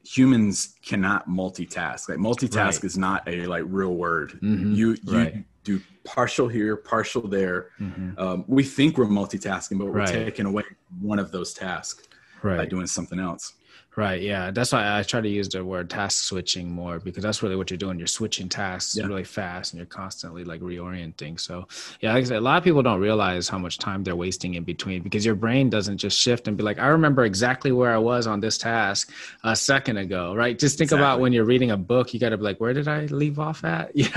humans cannot multitask. Like multitask Right. is not a like real word. Mhm. You you Right. do partial here, partial there. Mhm. Um, we think we're multitasking, but we're Right. taking away one of those tasks by doing something else. Right. Yeah. That's why I try to use the word task switching more because that's really what you're doing. You're switching tasks Yeah. really fast and you're constantly like reorienting. So, yeah, like I said, a lot of people don't realize how much time they're wasting in between because your brain doesn't just shift and be like, I remember exactly where I was on this task a second ago, right? Just think about when you're reading a book, you got to be like, where did I leave off at? Yeah.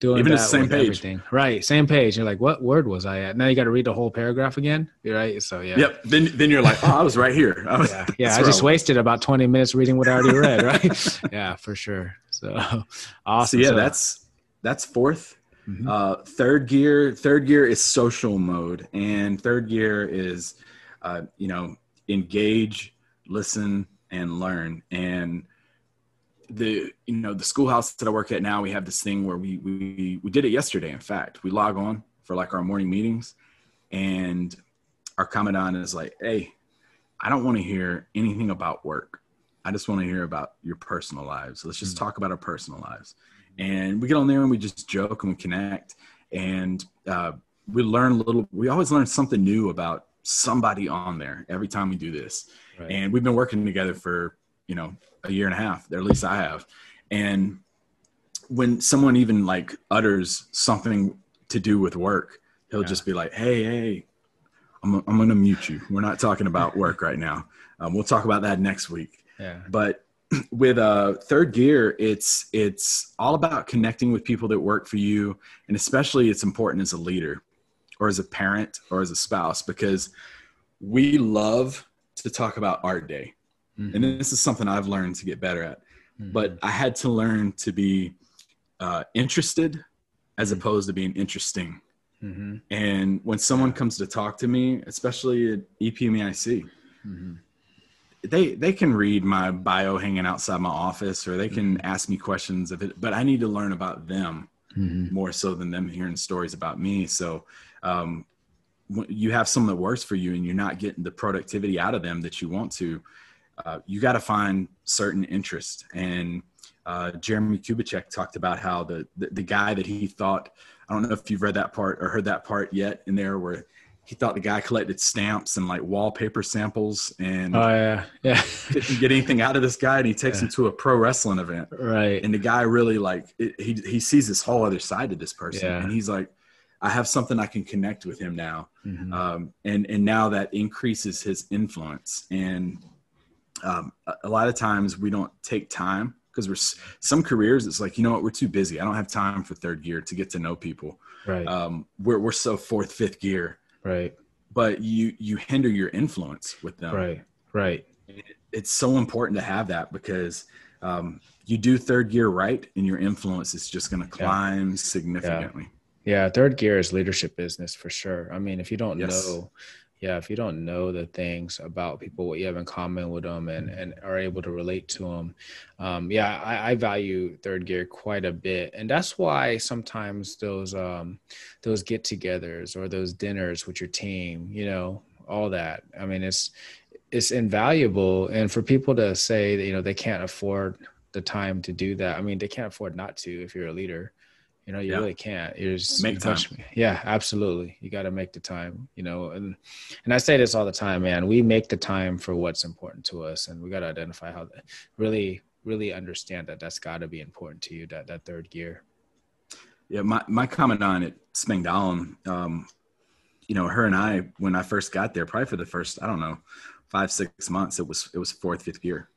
Doing Even that the same page. everything. Right. Same page. You're like, what word was I at? Now you got to read the whole paragraph again. Right. So, yeah. Yep. Then then you're like, oh, I was right here. I was, Yeah, yeah. I just was. wasted about twenty minutes reading what I already read, right? yeah, for sure. So So awesome. yeah, So- that's that's fourth. Mhm. Uh, third gear, third gear is social mode, and third gear is, uh, you know, engage, listen, and learn. And the you know the schoolhouse that I work at now, we have this thing where we we we did it yesterday. In fact, we log on for like our morning meetings, and our commandant is like, "Hey, I don't want to hear anything about work. I just want to hear about your personal lives. Let's just mm-hmm. talk about our personal lives." And we get on there and we just joke and we connect, and uh, we learn a little. We always learn something new about somebody on there every time we do this. Right. And we've been working together for you know a year and a half, or at least I have. And when someone even like utters something to do with work, he'll yeah. just be like, "Hey, hey, I'm I'm going to mute you. We're not talking about work right now. Um, we'll talk about that next week." Yeah. But with uh, third gear, it's it's all about connecting with people that work for you, and especially it's important as a leader, or as a parent, or as a spouse, because we love to talk about our day. Mm-hmm. And this is something I've learned to get better at. Mm-hmm. But I had to learn to be uh, interested as mm-hmm. opposed to being interesting. Mm-hmm. And when someone comes to talk to me, especially at EPMEIC, mm-hmm. they they can read my bio hanging outside my office, or they can mm-hmm. ask me questions of it. But I need to learn about them more so than them hearing stories about me. So um, you have someone that works for you, and you're not getting the productivity out of them that you want to uh, you got to find certain interest. And uh, Jeremie Kubicek talked about how the, the, the guy that he thought I don't know if you've read that part or heard that part yet in there where he thought the guy collected stamps and like wallpaper samples and oh yeah yeah didn't get anything out of this guy and he takes yeah. him to a pro wrestling event right and the guy really like it, he he sees this whole other side to this person yeah. and he's like I have something I can connect with him now, mm-hmm. um, and and now that increases his influence. And um, a lot of times we don't take time because we're some careers it's like you know what we're too busy. I don't have time for third gear to get to know people. Right. Um, we're, we're so fourth fifth gear. Right. But you you hinder your influence with them. Right. Right. It's so important to have that because um, you do third gear right and your influence is just going to climb yeah. significantly. Yeah. yeah. third gear is leadership business for sure. I mean if you don't yes. know yeah if you don't know the things about people what you have in common with them and and are able to relate to them um, yeah I, I, value third gear quite a bit. And that's why sometimes those um, those get-togethers or those dinners with your team you know all that i mean it's it's invaluable. And for people to say that you know they can't afford the time to do that i mean they can't afford not to if you're a leader you know, you yeah. really can't. You're just make time. Yeah, absolutely. You got to make the time. You know, and and I say this all the time, man. We make the time for what's important to us, and we got to identify how really, really understand that that's got to be important to you. That that third gear. Yeah, my my comment on it, Spangdahlem, um, you know, her and I, when I first got there, probably for the first, I don't know, five six months, it was it was fourth fifth gear,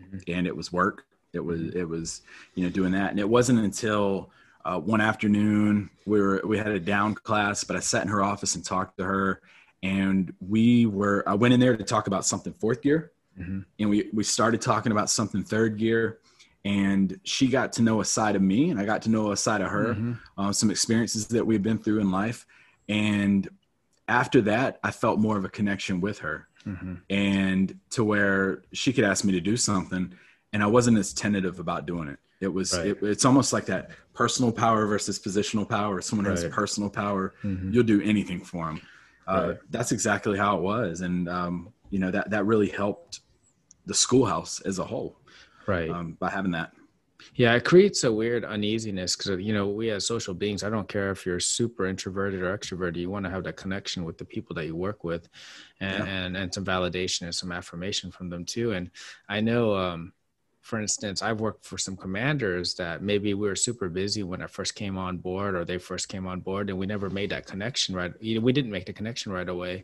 mm-hmm. and it was work. It was mm-hmm. it was you know doing that, and it wasn't until uh, one afternoon we were we had a down class but i sat in her office and talked to her and we were i went in there to talk about something fourth gear mm-hmm. and we we started talking about something third gear and she got to know a side of me and i got to know a side of her mm-hmm. uh, some experiences that we've been through in life and after that i felt more of a connection with her mm-hmm. and to where she could ask me to do something and i wasn't as tentative about doing it it was right. it, it's almost like that personal power versus positional power. Someone right. has personal power, mm-hmm. you'll do anything for them. Uh, right. That's exactly how it was, and um, you know that that really helped the schoolhouse as a whole, right? Um, by having that. Yeah, it creates a weird uneasiness because you know we as social beings. I don't care if you're super introverted or extroverted. You want to have that connection with the people that you work with, and yeah. and, and some validation and some affirmation from them too. And I know um, for instance, I've worked for some commanders that maybe we were super busy when I first came on board or they first came on board and we never made that connection right. We didn't make the connection right away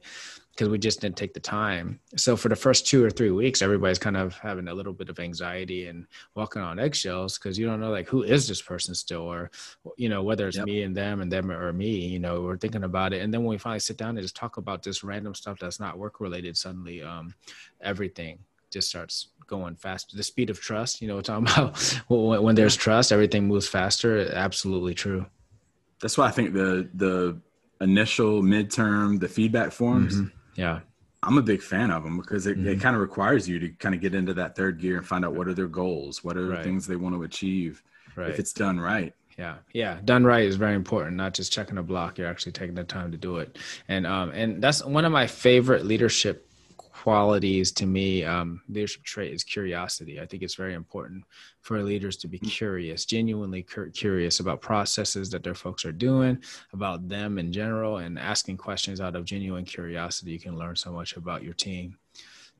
because we just didn't take the time. So for the first two or three weeks, everybody's kind of having a little bit of anxiety and walking on eggshells because you don't know like who is this person still or you know whether it's yep. me and them and them or me. You know, we're thinking about it, and then when we finally sit down and just talk about this random stuff that's not work related, suddenly um, everything just starts going faster. The speed of trust, you know, we're talking about when, when there's trust, everything moves faster. Absolutely true. That's why I think the the initial midterm, the feedback forms. Mm-hmm. Yeah. I'm a big fan of them because it, Mhm. it kind of requires you to kind of get into that third gear and find out what are their goals, what are the things they want to achieve Right. if it's done right. Yeah, yeah, done right is very important. Not just checking a block; you're actually taking the time to do it, and um, and that's one of my favorite leadership qualities to me. Um, leadership trait is curiosity. I think it's very important for leaders to be curious, genuinely cur- curious about processes that their folks are doing, about them in general, and asking questions out of genuine curiosity. You can learn so much about your team.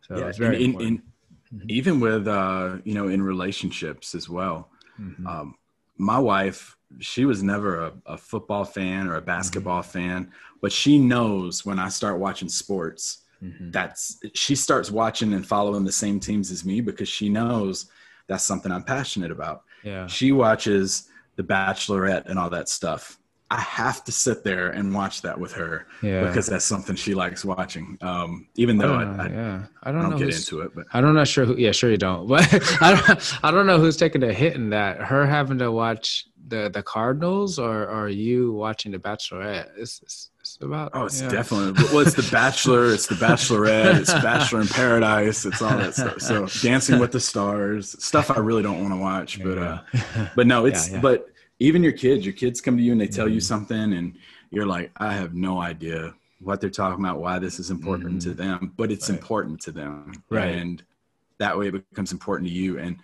So yeah, it's very in, in, important. in, Mhm. even with uh, you know in relationships as well. Mhm. Um, my wife, she was never a, a football fan or a basketball Mm-hmm. fan, but she knows when I start watching sports, Mhm. that's she starts watching and following the same teams as me because she knows that's something I'm passionate about. Yeah, She watches The Bachelorette and all that stuff. I have to sit there and watch that with her yeah. because that's something she likes watching. Um, even I though don't I, know, I, yeah, I I don't, don't, know get into it, but I don't know sure who yeah sure you don't but I don't I don't know who's taking the hit in that her having to watch the the Cardinals or, or are you watching the Bachelorette it's, it's, it's about Oh, it's yeah. definitely. Well, it's the Bachelor, it's the Bachelorette, it's Bachelor in Paradise, it's all that stuff. So, Dancing with the Stars, stuff I really don't want to watch, but uh, but no, it's Yeah, yeah. but even your kids, your kids come to you and they tell you Mhm. something, and you're like, I have no idea what they're talking about, why this is important to them, but it's Mm-hmm. Right. important to them, Right. And that way, it becomes important to you. And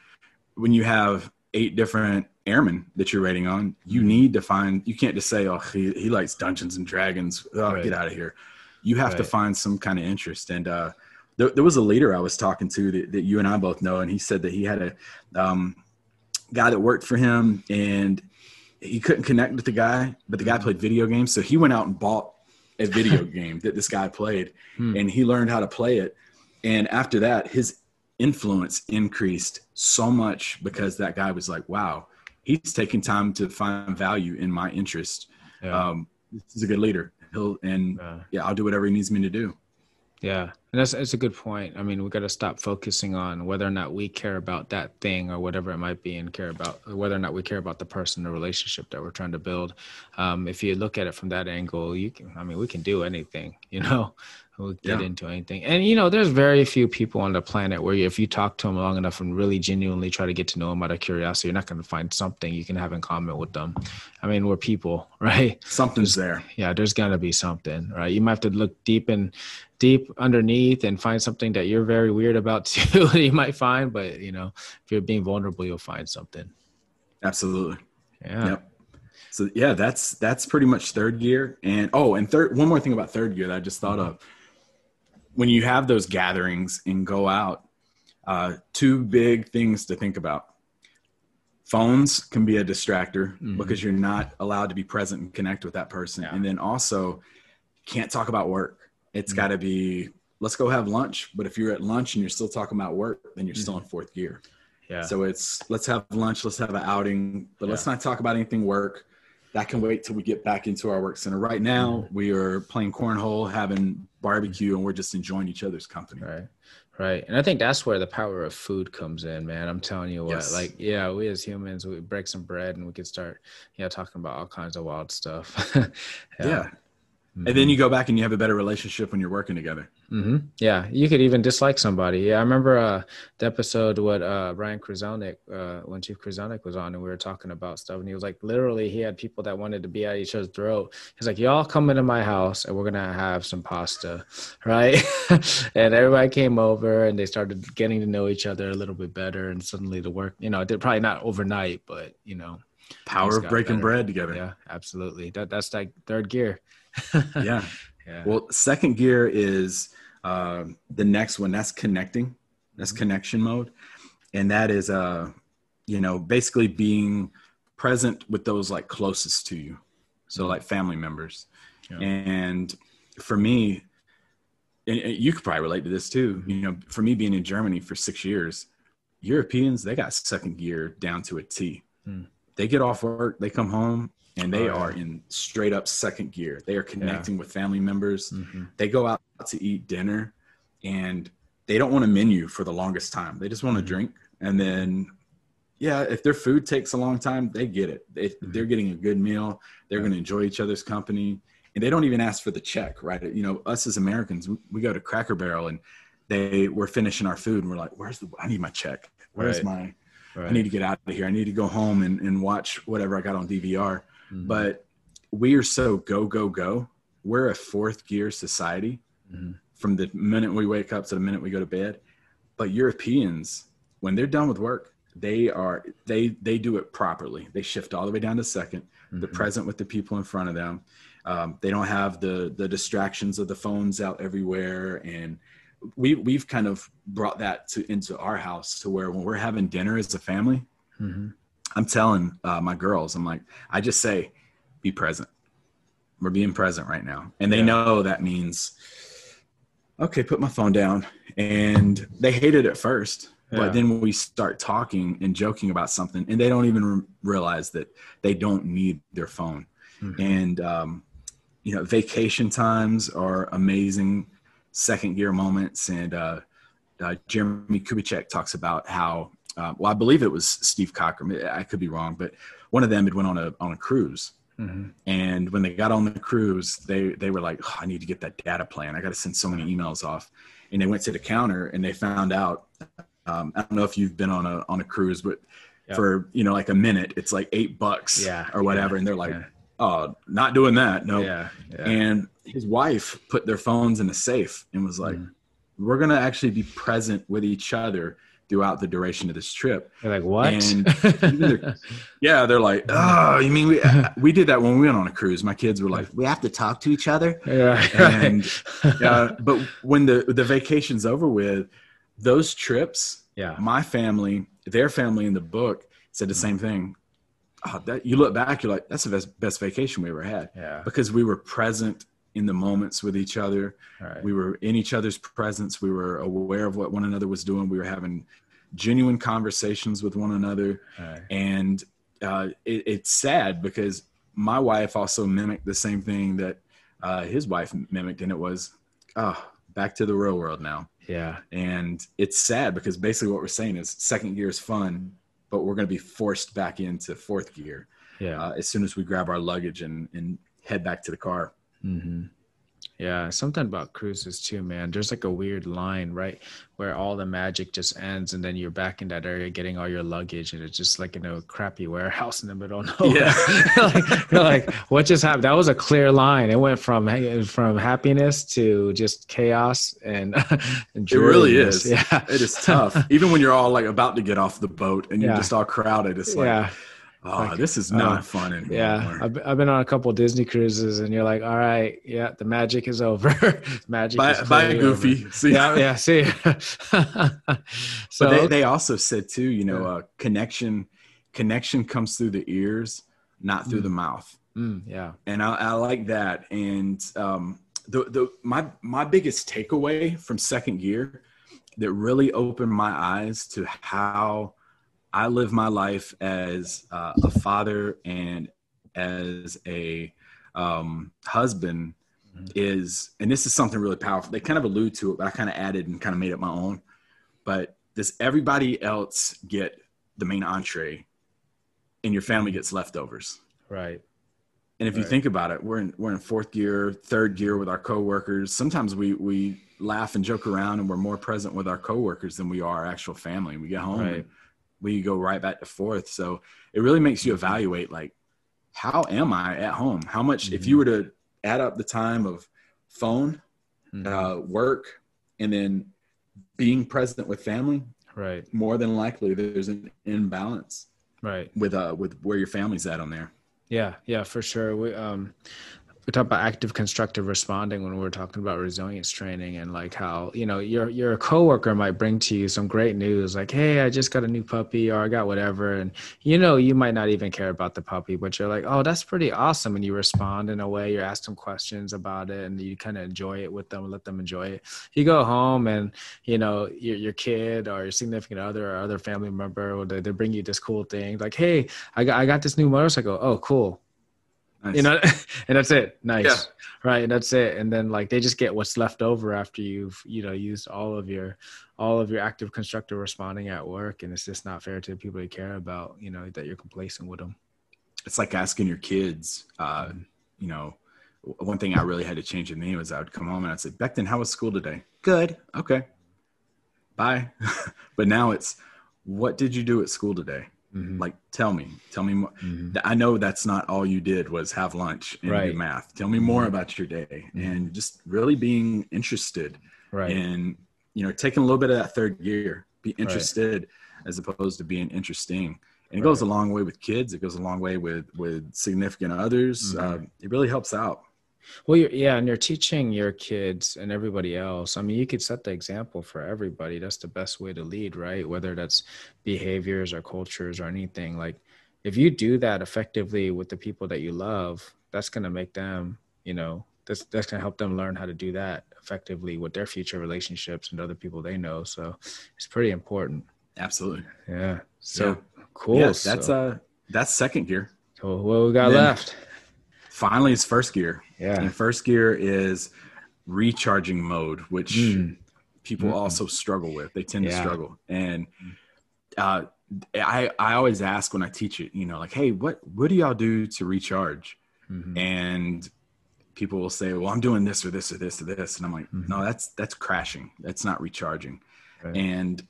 when you have eight different airmen that you're rating on, you Mhm. need to find. You can't just say, "Oh, he, he likes Dungeons and Dragons." Oh, Right. get out of here. You have to find some kind of interest. And uh, there, there was a leader I was talking to that, that you and I both know, and he said that he had a um, guy that worked for him, and he couldn't connect with the guy, but the guy Mhm. played video games, so he went out and bought a video game that this guy played, Hmm. and he learned how to play it. And after that, his influence increased so much because that guy was like, "Wow, he's taking time to find value in my interest. yeah. Um, this is a good leader. He'll and yeah. yeah, I'll do whatever he needs me to do." Yeah, and that's that's a good point. I mean, we got to stop focusing on whether or not we care about that thing or whatever it might be, and care about whether or not we care about the person, the relationship that we're trying to build. Um, if you look at it from that angle, you can. I mean, we can do anything. You know, we'll get Yeah. into anything. And you know, there's very few people on the planet where if you talk to them long enough and really genuinely try to get to know them out of curiosity, you're not going to find something you can have in common with them. I mean, we're people, right? Something's there. yeah there's gonna be something right you might have to look deep and deep underneath and find something that you're very weird about too that you might find but you know if you're being vulnerable you'll find something Absolutely. yeah Yep. So yeah, that's that's pretty much third gear. And oh, and third one more thing about third gear that I just thought of. When you have those gatherings and go out, uh, two big things to think about. Phones can be a distractor Mhm. because you're not allowed to be present and connect with that person. Yeah. And then also can't talk about work. It's Mhm. got to be let's go have lunch. But if you're at lunch and you're still talking about work, then you're still in fourth gear. yeah So it's let's have lunch, let's have an outing, but let's not talk about anything work. That can wait till we get back into our work center. Right now, Mm-hmm. we are playing cornhole, having barbecue, and we're just enjoying each other's company. right right and i think that's where the power of food comes in man i'm telling you what Yes. like yeah we as humans we break some bread and we could start yeah talking about all kinds of wild stuff Yeah. Mhm. And then you go back and you have a better relationship when you're working together. hmm Yeah, you could even dislike somebody. Yeah, I remember uh, the episode with uh, Ryan Krazelnik uh, when Chief Krazelnik was on, and we were talking about stuff, and he was like, literally, he had people that wanted to be at each other's throat. He's like, "Y'all come into my house, and we're gonna have some pasta, right?" and everybody came over, and they started getting to know each other a little bit better, and suddenly the work, you know, did probably not overnight, but you know, Power of breaking better. bread together. yeah, absolutely. That that's like third gear. Yeah. yeah. Well, second gear is um the next one. That's connecting. That's connection mode, and that is uh, you know, basically being present with those like closest to you. So like family members, Yeah. and for me, and you could probably relate to this too. You know, for me being in Germany for six years, Europeans they got second gear down to a T. Hmm. They get off work, they come home, and they yeah. are in straight up second gear. They are connecting with family members. Mhm. They go out to eat dinner, and they don't want a menu for the longest time. They just want to Mhm. drink, and then. Yeah, if their food takes a long time, they get it. They, Mhm. They're getting a good meal. They're Right. going to enjoy each other's company, and they don't even ask for the check, right? You know, us as Americans, we, we go to Cracker Barrel and they we're finishing our food and we're like, where's the? I need my check. Where's Right. my? Right. I need to get out of here. I need to go home and, and watch whatever I got on DVR. Mhm. But we are so go go go. We're a fourth gear society Mhm. from the minute we wake up to the minute we go to bed. But Europeans, when they're done with work, they are they they do it properly. They shift all the way down to 2nd They're Mhm. present with the people in front of them. Um, they don't have the the distractions of the phones out everywhere, and we we've kind of brought that to into our house to where when we're having dinner as a family, Mhm. I'm telling uh, my girls, I'm like, I just say, be present. We're being present right now. And they Yeah. know that means, okay, put my phone down. And they hate it at first. Yeah. But then we start talking and joking about something, and they don't even re- realize that they don't need their phone. Mhm. And, um, you know, vacation times are amazing second gear moments. And uh, uh, Jeremie Kubicek talks about how, uh, well, I believe it was Steve Cockram. I could be wrong, but one of them had went on a on a cruise, Mhm. and when they got on the cruise, they they were like, oh, I need to get that data plan. I got to send so many emails off, and they went to the counter and they found out. Um, I don't know if you've been on a on a cruise, but Yeah. for you know like a minute, it's like eight bucks Yeah, or whatever, yeah, and they're like, yeah. oh, not doing that. No, Yeah. And his wife put their phones in a safe and was like, Mhm. we're going to actually be present with each other throughout the duration of this trip. You're like, what? And- Yeah, they're like, oh, you mean we we did that when we went on a cruise. My kids were like, we have to talk to each other. yeah. And uh, but when the the vacation's over with, those trips, yeah. my family, their family in the book said the same thing. Oh, that you look back, you're like, that's the best, best vacation we ever had Yeah. because we were present in the moments with each other. Right. We were in each other's presence. We were aware of what one another was doing. We were having genuine conversations with one another. right. And uh, it, it's sad because my wife also mimicked the same thing that uh, his wife mimicked, and it was, oh, back to the real world now. Yeah. And it's sad because basically what we're saying is second gear is fun, but we're going to be forced back into fourth gear Yeah. uh, as soon as we grab our luggage and, and head back to the car. hmm Yeah, something about cruises too, man. There's like a weird line, right, where all the magic just ends, and then you're back in that area getting all your luggage, and it's just like in a crappy warehouse in the middle of nowhere. Yeah. like, like, what just happened? That was a clear line. It went from from happiness to just chaos and. and It really is. Yeah, It is tough. Even when you're all like about to get off the boat and you're Yeah. just all crowded, it's like, yeah. Oh, Like, this is uh, not fun anymore. Yeah, I've, I've been on a couple Disney cruises, and you're like, all right, yeah, the magic is over. magic Bye, is bye Goofy. over. See, Yeah, yeah. See, so but they, they also said too, you know, uh, connection, connection comes through the ears, not through the mouth. mm, yeah, and I, I like that. And um, the the my my biggest takeaway from second gear that really opened my eyes to how I live my life as uh, a father and as a um, husband is, and this is something really powerful. They kind of allude to it, but I kind of added and kind of made it my own. But does everybody else get the main entree, and your family gets leftovers? right. And if you think about it, we're in we're in fourth gear, third gear with our coworkers. Sometimes we we laugh and joke around, and we're more present with our coworkers than we are our actual family. We get home, Right. and we go right back to fourth. So it really makes you evaluate, like, how am I at home? How much? If you were to add up the time of phone, Mhm. uh, work, and then being present with family, right, more than likely there's an imbalance right. with uh with where your family's at on there. Yeah, yeah, for sure. We um we talk about active constructive responding when we're talking about resilience training and like how you know your your coworker might bring to you some great news like hey I just got a new puppy or I got whatever and you know you might not even care about the puppy but you're like oh that's pretty awesome and you respond in a way you ask them questions about it and you kind of enjoy it with them let them enjoy it. You go home and you know your, your kid or your significant other or other family member they, they bring you this cool thing like hey I got I got this new motorcycle. Oh cool Nice. you know and that's it nice Yeah. right and that's it and then like they just get what's left over after you've you know used all of your all of your active constructive responding at work and it's just not fair to the people you care about you know that you're complacent with them it's like asking your kids uh you know one thing I really had to change in me was I would come home and I'd say, Becton, how was school today? Good. Okay. Bye. but now it's, what did you do at school today? Mhm. Like, tell me, tell me more. Mhm. I know that's not all you did was have lunch and Right. do math. Tell me more about your day Mhm. and just really being interested right in, you know, taking a little bit of that third gear, be interested as opposed to being interesting. And it goes a long way with kids. It goes a long way with, with significant others. Mhm. Uh, it really helps out. Well, you're, yeah, and you're teaching your kids and everybody else. I mean, you could set the example for everybody. That's the best way to lead, right? Whether that's behaviors or cultures or anything. Like, if you do that effectively with the people that you love, that's going to make them, you know, that's that's going to help them learn how to do that effectively with their future relationships and other people they know. So, it's pretty important. Absolutely. Yeah. So Yeah. cool. Yes, that's so, uh that's second gear. so what we got left? Finally, it's first gear. Yeah. And first gear is recharging mode, which Mm. people Mhm. also struggle with. They tend to struggle. And uh, I I always ask when I teach it, you know, like, hey, what what do y'all do to recharge? Mhm. And people will say, well, I'm doing this or this or this or this, and I'm like, Mhm. no, that's that's crashing. That's not recharging. Right. And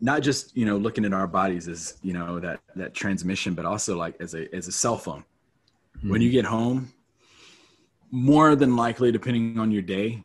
not just you know looking at our bodies as you know that that transmission, but also like as a as a cell phone. When you get home, more than likely, depending on your day,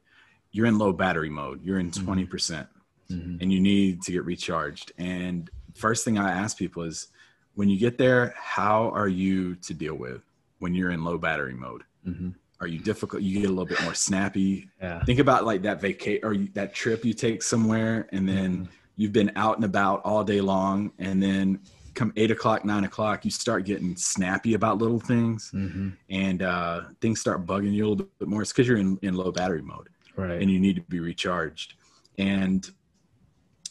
you're in low battery mode. You're in 20%. percent Mhm. and you need to get recharged. And first thing I ask people is when you get there, how are you to deal with when you're in low battery mode? Mhm. Are you difficult? You get a little bit more snappy. Yeah. Think about like that vacate or that trip you take somewhere and then you've been out and about all day long. And then come eight o'clock, nine o'clock, you start getting snappy about little things Mhm. and uh, things start bugging you a little bit more. It's because you're in, in low battery mode Right. and you need to be recharged. And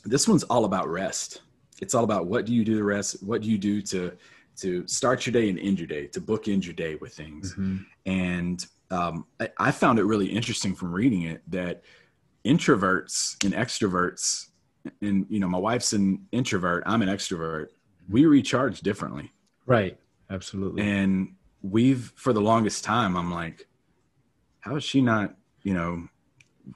this one's all about rest. It's all about what do you do to rest? What do you do to to start your day and end your day, to bookend your day with things. Mhm. And um, I, I found it really interesting from reading it that introverts and extroverts, and you know, my wife's an introvert, I'm an extrovert. We recharge differently. Right. Absolutely. And we've, for the longest time, I'm like, how is she not, you know,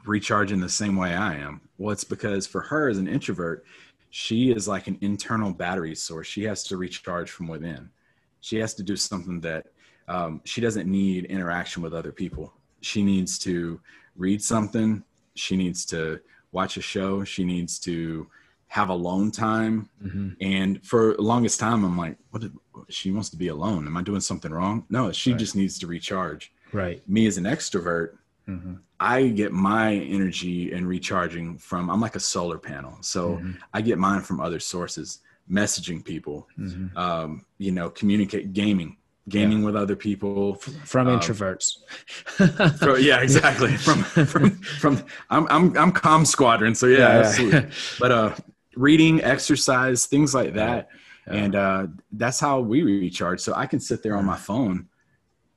recharging the same way I am? Well, it's because for her as an introvert, she is like an internal battery source. She has to recharge from within. She has to do something that um, she doesn't need interaction with other people. She needs to read something. She needs to watch a show. She needs to have alone time. Mhm. And for the longest time, I'm like, what? Did, she wants to be alone. Am I doing something wrong? No, she Right. just needs to recharge. Right. Me as an extrovert, Mhm. I get my energy and recharging from, I'm like a solar panel. So Mhm. I get mine from other sources, messaging people, Mhm. um, you know, communicate, gaming, gaming with other people. From Um, introverts. Fro- yeah, exactly. From, from, from, I'm, I'm, I'm com squadron. So yeah, Yeah, yeah. absolutely. But, uh, reading, exercise, things like that. Yeah. And, uh, that's how we recharge. So I can sit there on my phone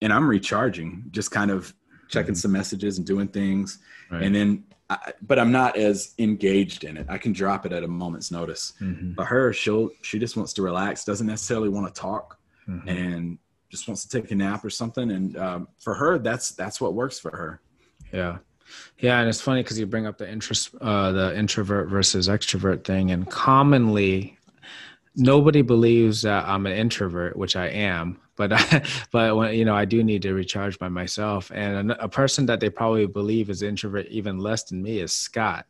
and I'm recharging, just kind of checking some messages and doing things. Right. And then, I, but I'm not as engaged in it. I can drop it at a moment's notice. Mhm. But her, she'll, she just wants to relax, doesn't necessarily want to talk Mhm. and just wants to take a nap or something. And um, for her, that's that's what works for her. Yeah. Yeah, and it's funny because you bring up the interest, uh, the introvert versus extrovert thing, and commonly, nobody believes that I'm an introvert, which I am. But I, but when you know, I do need to recharge by myself. And a, a person that they probably believe is introvert even less than me is Scott.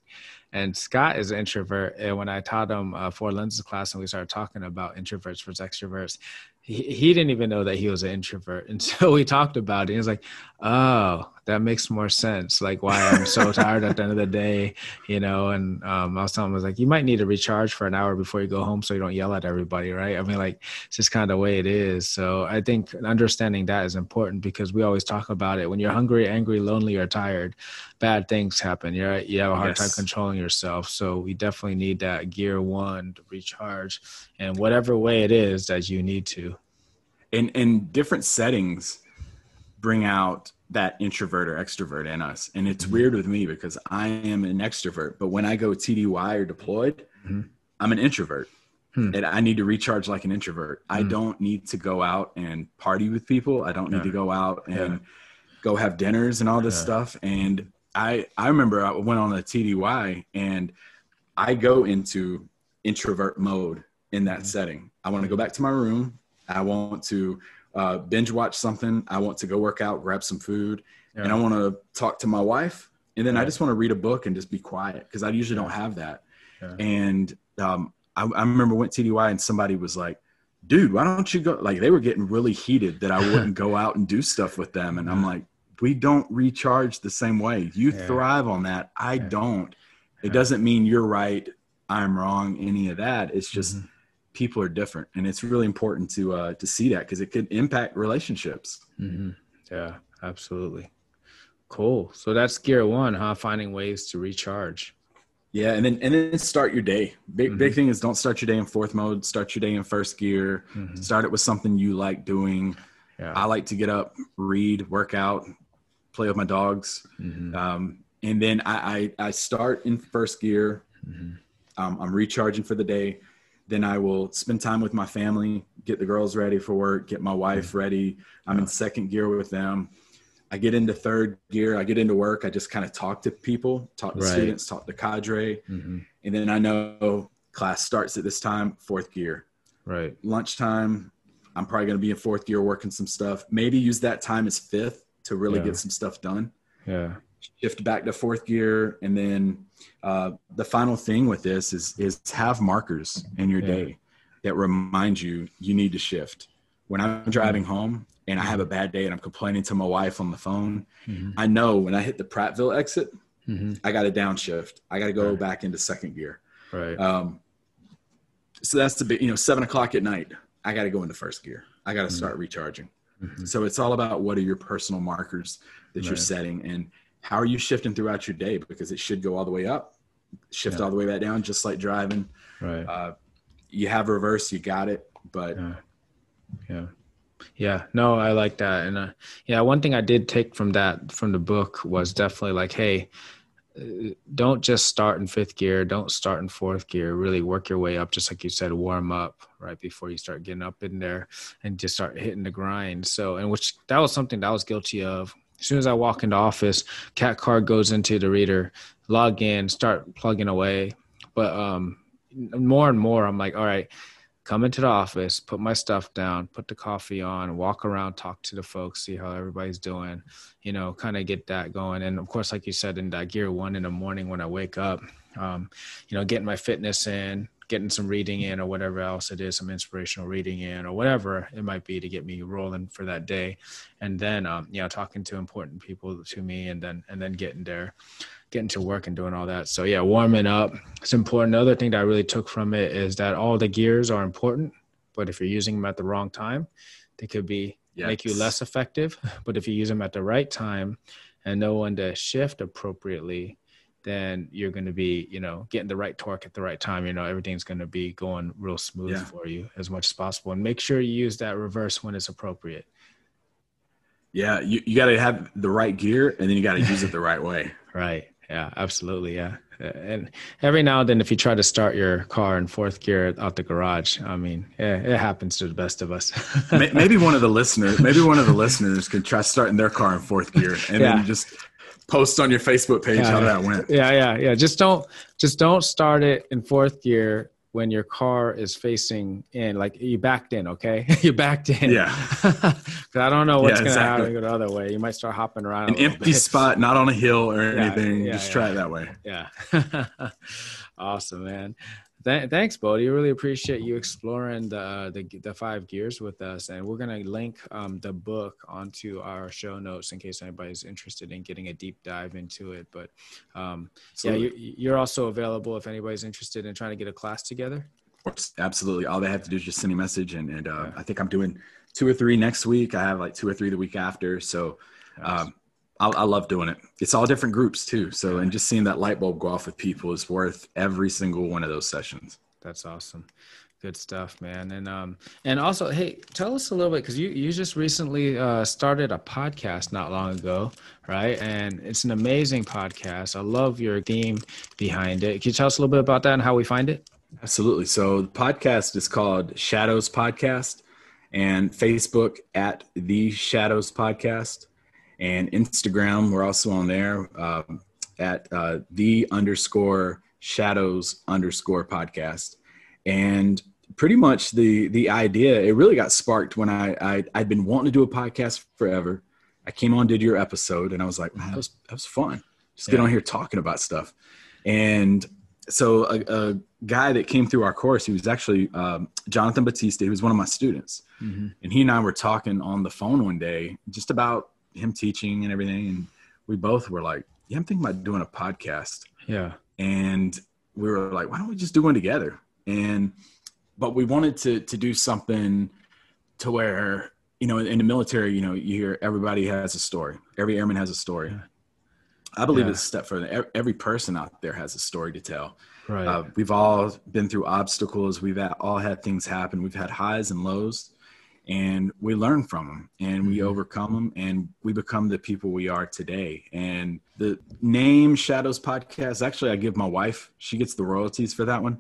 And Scott is an introvert. And when I taught him uh, four lenses class, and we started talking about introverts versus extroverts, he, he didn't even know that he was an introvert until we talked about it. He was like, "Oh, that makes more sense. Like why I'm so tired at the end of the day, you know." And um, I was telling him, I was like, "You might need to recharge for an hour before you go home, so you don't yell at everybody, right?" I mean, like it's just kind of the way it is. So I think understanding that is important because we always talk about it. When you're hungry, angry, lonely, or tired, bad things happen. You're you have a hard time controlling yourself. So we definitely need that gear one to recharge, and whatever way it is that you need to. In and different settings bring out that introvert or extrovert in us. And it's weird with me because I am an extrovert, but when I go TDY or deployed, Mhm. I'm an introvert. Hmm. And I need to recharge like an introvert. I Hmm. don't need to go out and party with people. I don't need Yeah. to go out and Yeah. go have dinners and all this Yeah. stuff. And I I remember I went on a TDY and I go into introvert mode in that setting. I want to go back to my room. I want to uh, binge watch something. I want to go work out, grab some food, and I want to talk to my wife. And then I just want to read a book and just be quiet because I usually don't have that. Yeah. And um, I, I remember went TDY and somebody was like, "Dude, why don't you go?" Like they were getting really heated that I wouldn't go out and do stuff with them, and I'm like, "We don't recharge the same way. You Yeah. thrive on that. I Yeah. don't. It Yeah. doesn't mean you're right. I'm wrong. Any of that. It's just." Mhm. People are different, and it's really important to uh, to see that because it could impact relationships. hmm Yeah, absolutely. Cool. So that's gear one, huh? Finding ways to recharge. Yeah, and then and then start your day. Big big Mhm. thing is don't start your day in fourth mode. Start your day in first gear. Mhm. Start it with something you like doing. Yeah. I like to get up, read, work out, play with my dogs, Mhm. um, and then I, I I start in first gear. Mhm. Um, I'm recharging for the day. Then I will spend time with my family, get the girls ready for work, get my wife ready. I'm in second gear with them. I get into third gear. I get into work. I just kind of talk to people, talk to Right. students, talk to cadre. Mhm. And then I know class starts at this time, fourth gear. Right. Lunchtime, I'm probably going to be in fourth gear working some stuff. Maybe use that time as fifth to really Yeah. get some stuff done. Yeah. Shift back to fourth gear. And then uh, the final thing with this is, is have markers in your Yeah. day that remind you you need to shift. When I'm driving Mm-hmm. home and I have a bad day and I'm complaining to my wife on the phone, Mhm. I know when I hit the Prattville exit, Mhm. I got to downshift. I got to go Right. back into second gear. Right. Um, so that's the big, you know, seven o'clock at night. I got to go into first gear. I got to Mm-hmm. start recharging. Mhm. So it's all about what are your personal markers that you're setting and how are you shifting throughout your day because it should go all the way up, shift Yeah. all the way back down, just like driving. Right. Uh, you have reverse, you got it, but Yeah. Yeah. Yeah. No, I like that. And uh, yeah, one thing I did take from that, from the book was definitely like, hey, uh, don't just start in fifth gear. Don't start in fourth gear. Really work your way up, just like you said, warm up right before you start getting up in there and just start hitting the grind. So, and which that was something that I was guilty of. As soon as I walk into office, CAC card goes into the reader, log in, start plugging away. But um, more and more, I'm like, all right, come into the office, put my stuff down, put the coffee on, walk around, talk to the folks, see how everybody's doing, you know, kind of get that going. And of course, like you said, in that gear one in the morning when I wake up, um, you know, getting my fitness in, getting some reading in or whatever else it is, some inspirational reading in or whatever it might be to get me rolling for that day. And then, um, you know, talking to important people to me and then, and then getting there getting to work and doing all that. So yeah, warming up. It's important. The other thing that I really took from it is that all the gears are important, but if you're using them at the wrong time, they could be make you less effective. But if you use them at the right time and know when to shift appropriately, then you're going to be, you know, getting the right torque at the right time. You know, everything's going to be going real smooth Yeah. for you as much as possible. And make sure you use that reverse when it's appropriate. yeah, you, you got to have the right gear and then you got to use it the right way. Right. Yeah, absolutely. Yeah. And every now and then, if you try to start your car in fourth gear out the garage, I mean, yeah, it happens to the best of us. Maybe one of the listeners, maybe one of the listeners could try starting their car in fourth gear and Yeah. then just post on your Facebook page Yeah, how that went. yeah, yeah, yeah. Just don't, just don't start it in fourth gear when your car is facing in, like you backed in. Okay, you backed in. Yeah. Because I don't know what's Yeah, gonna happen go the other way. You might start hopping around. An empty bit. spot, not on a hill or Yeah, anything. just try it that way. Yeah. awesome, man. Th- thanks, Bodhi. Really appreciate you exploring the, the the five gears with us, and we're gonna link um, the book onto our show notes in case anybody's interested in getting a deep dive into it. But um, yeah, you, you're also available if anybody's interested in trying to get a class together. Absolutely. All they have to do is just send me a message. And, and uh, Yeah. I think I'm doing two or three next week. I have like two or three the week after. So um, I, I love doing it. It's all different groups too. So, and just seeing that light bulb go off with people is worth every single one of those sessions. That's awesome. Good stuff, man. And um and also, hey, tell us a little bit because you you just recently uh, started a podcast not long ago, right? And it's an amazing podcast. I love your theme behind it. Can you tell us a little bit about that and how we find it? Absolutely. So the podcast is called Shadows Podcast and Facebook at the Shadows Podcast. And Instagram. We're also on there um, at uh, the underscore shadows underscore podcast. And pretty much the the idea it really got sparked when I, I I'd been wanting to do a podcast forever. I came on, did your episode, and I was like, man, that was that was fun. Just get on here talking about stuff. And so a, a guy that came through our course, he was actually um, Jonathan Batista. He was one of my students, Mhm. and he and I were talking on the phone one day just about him teaching and everything. And we both were like, "Yeah, I'm thinking about doing a podcast." Yeah. and we were like why don't we just do one together and but we wanted to to do something to where you know in the military you know you hear everybody has a story every airman has a story Yeah. i believe Yeah. it's a step further every person out there has a story to tell Right. uh, we've all been through obstacles we've all had things happen we've had highs and lows and we learn from them and we Mhm. overcome them and we become the people we are today. And the name shadows podcast actually i give my wife she gets the royalties for that one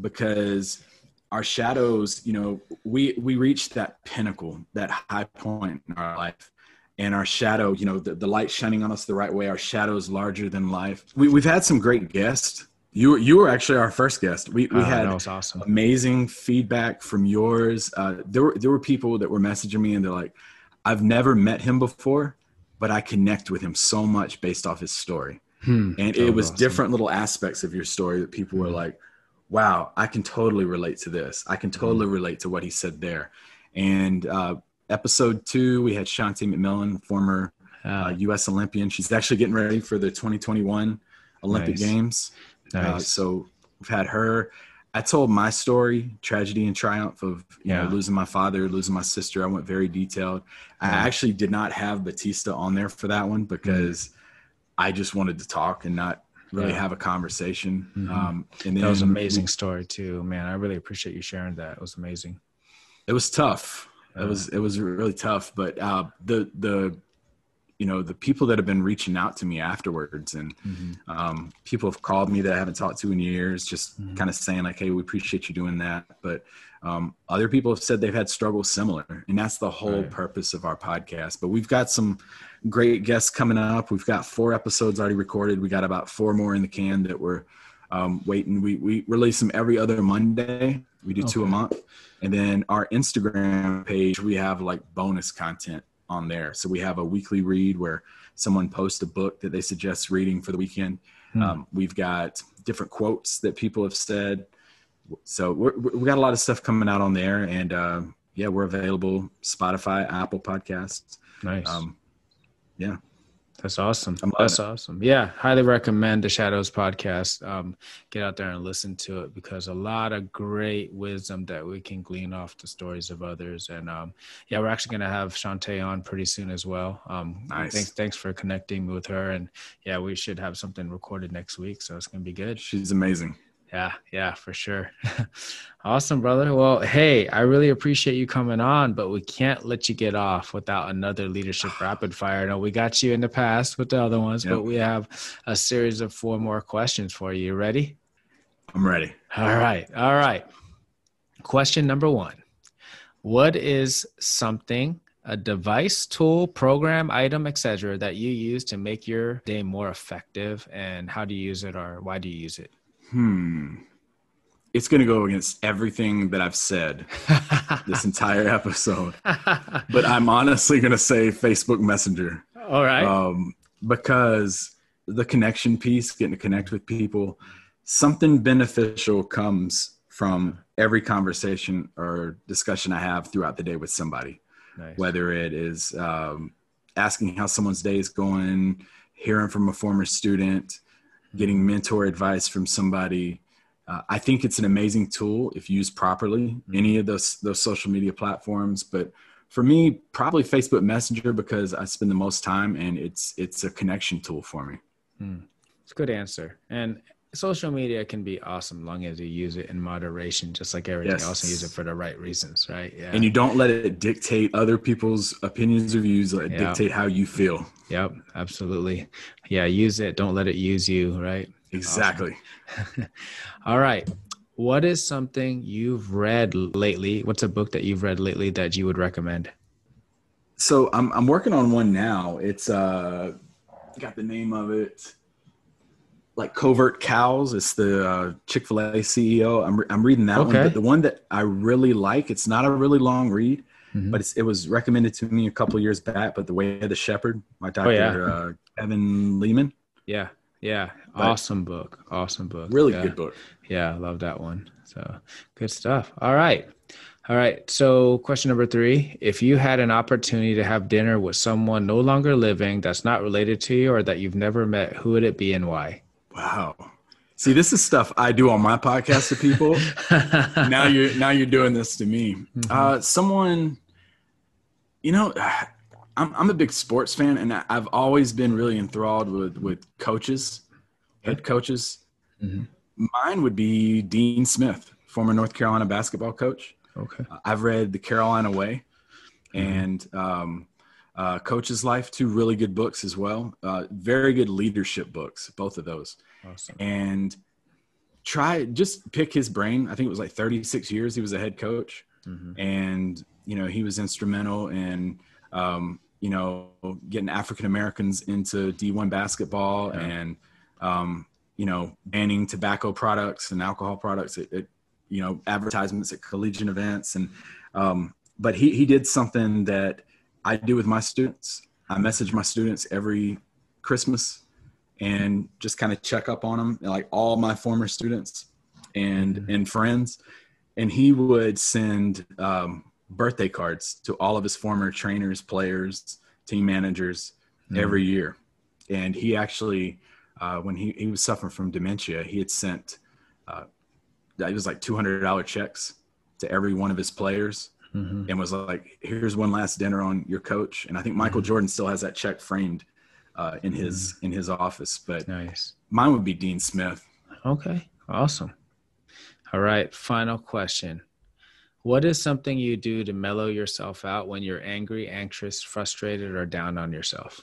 because our shadows you know we we reach that pinnacle that high point in our life. And our shadow you know the, the light shining on us the right way our shadow is larger than life. We, we've had some great guests you were you were actually our first guest we, we Oh, had awesome. amazing feedback from yours. Uh, there were there were people that were messaging me and they're like, "I've never met him before, but I connect with him so much based off his story." Hmm. And it was awesome. different little aspects of your story that people were Mhm. like, "Wow, I can totally relate to this. I can totally relate to what he said there." And uh, episode two, we had Shantae McMillan, former Ah, uh, U.S. Olympian. She's actually getting ready for the 2021 Olympic Nice. Games. Uh, so we've had her. I told my story, tragedy and triumph of you Yeah. know losing my father, losing my sister. I went very detailed. I actually did not have Batista on there for that one because I just wanted to talk and not really Yeah. have a conversation. Mhm. Um, and then that was an amazing story too, man. I really appreciate you sharing that. It was amazing. It was tough. Yeah. It was it was really tough. But uh, the the you know the people that have been reaching out to me afterwards and Mhm. um, people have called me that I haven't talked to in years, just Mhm. kind of saying like, "Hey, we appreciate you doing that." But um, other people have said they've had struggles similar, and that's the whole Right. purpose of our podcast. But we've got some great guests coming up. We've got four episodes already recorded. We got about four more in the can that we're um, waiting. We we release them every other Monday. We do two a month, and then our Instagram page we have like bonus content on there. So we have a weekly read where someone posts a book that they suggest reading for the weekend. Hmm. Um, we've got different quotes that people have said. So we're, we got a lot of stuff coming out on there, and uh, yeah, we're available Spotify, Apple Podcasts. Nice. Um, yeah, That's awesome. That's it. awesome. Yeah, highly recommend the Shadows podcast. Um, get out there and listen to it because a lot of great wisdom that we can glean off the stories of others. And um, yeah, we're actually going to have Shantae on pretty soon as well. Um, Nice. Thanks, thanks for connecting with her. And yeah, we should have something recorded next week, so it's going to be good. she's amazing. Yeah, yeah, for sure. awesome, brother. Well, hey, I really appreciate you coming on, but we can't let you get off without another leadership rapid fire. No, we got you in the past with the other ones, but we have a series of four more questions for you. You ready? I'm ready. All right. All right. Question number one What is something, a device, tool, program, item, etc., that you use to make your day more effective? And how do you use it or why do you use it? Hmm. It's going to go against everything that I've said this entire episode, but I'm honestly going to say Facebook Messenger. All right. um, because the connection piece, getting to connect with people, something beneficial comes from every conversation or discussion I have throughout the day with somebody, nice. whether it is um, asking how someone's day is going, hearing from a former student, getting mentor advice from somebody. Uh, I think it's an amazing tool if used properly. Any of those those social media platforms, but for me, probably Facebook Messenger because I spend the most time and it's it's a connection tool for me. It's a good answer. And social media can be awesome long as you use it in moderation, just like everything Yes. else, and use it for the right reasons, right? Yeah. And you don't let it dictate other people's opinions or views. Let it Yeah. dictate how you feel. yep, absolutely. Yeah, use it. Don't let it use you, right? Exactly. All right. What is something you've read lately? What's a book that you've read lately that you would recommend? So I'm I'm working on one now. It's uh got the name of it like covert cows it's the uh, chick-fil-a ceo i'm, re- I'm reading that Okay. one but the one that i really like it's not a really long read Mhm. but it's, it was recommended to me a couple years back but the way of the shepherd by dr Oh, yeah. uh, kevin leman Yeah. Yeah. But- awesome book. Awesome book. really Yeah. good book Yeah, I love that one. So good stuff. All right. All right. So, question number three If you had an opportunity to have dinner with someone no longer living that's not related to you or that you've never met, who would it be and why? Wow see this is stuff i do on my podcast to people now you're now you're doing this to me Mm-hmm. uh someone you know I'm, I'm a big sports fan and i've always been really enthralled with with coaches head coaches Mhm. mine would be dean smith former north carolina basketball coach Okay. i've read the carolina way Mm-hmm. and um, uh, coach's life two really good books as well uh, very good leadership books both of those Awesome. and try just pick his brain. I think it was like 36 years he was a head coach, Mhm. and you know he was instrumental in um, you know getting African Americans into D1 basketball Yeah. and um, you know banning tobacco products and alcohol products at, at you know advertisements at collegiate events and um, but he he did something that I do with my students. I message my students every Christmas and just kind of check up on them, like all my former students and and friends. And he would send um, birthday cards to all of his former trainers, players, team managers every year. And he actually, uh, when he, he was suffering from dementia, he had sent, uh, it was like $200 checks to every one of his players Mhm. and was like, "Here's one last dinner on your coach." And I think Michael Jordan still has that check framed uh, in his in his office. But Nice. mine would be Dean Smith. Okay. Awesome. All right. Final question. What is something you do to mellow yourself out when you're angry, anxious, frustrated, or down on yourself?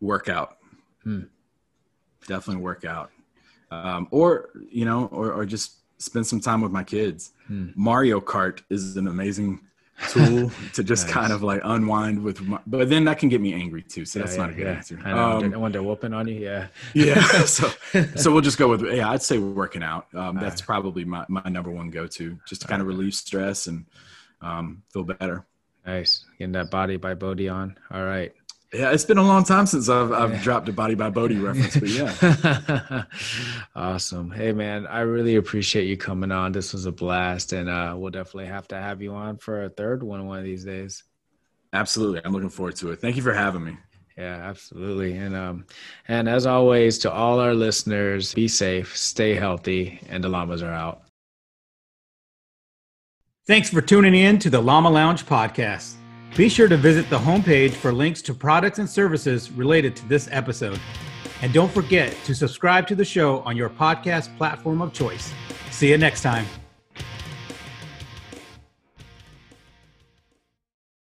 Workout, Hmm. definitely work out, um, or you know, or or just spend some time with my kids. Hmm. Mario Kart is an amazing tool to just Nice. kind of like unwind with. My, but then that can get me angry too. So that's Yeah, not a good yeah. answer. I know. Um, I wonder whooping on you. Yeah. yeah so so we'll just go with yeah i'd say working out um, that's Alright. probably my, my number one go-to just to kind of relieve stress and um, feel better Nice. Getting that body by Bodhi on. All right. Yeah it's been a long time since i've, I've Yeah. dropped a body by bodhi reference but yeah awesome. Hey man, I really appreciate you coming on. This was a blast, and uh, we'll definitely have to have you on for a third one one of these days. absolutely i'm looking forward to it thank you for having me Yeah, absolutely. And um, and as always, to all our listeners, be safe, stay healthy, and the llamas are out. Thanks for tuning in to the Llama Lounge podcast. Be sure to visit the homepage for links to products and services related to this episode. And don't forget to subscribe to the show on your podcast platform of choice. See you next time.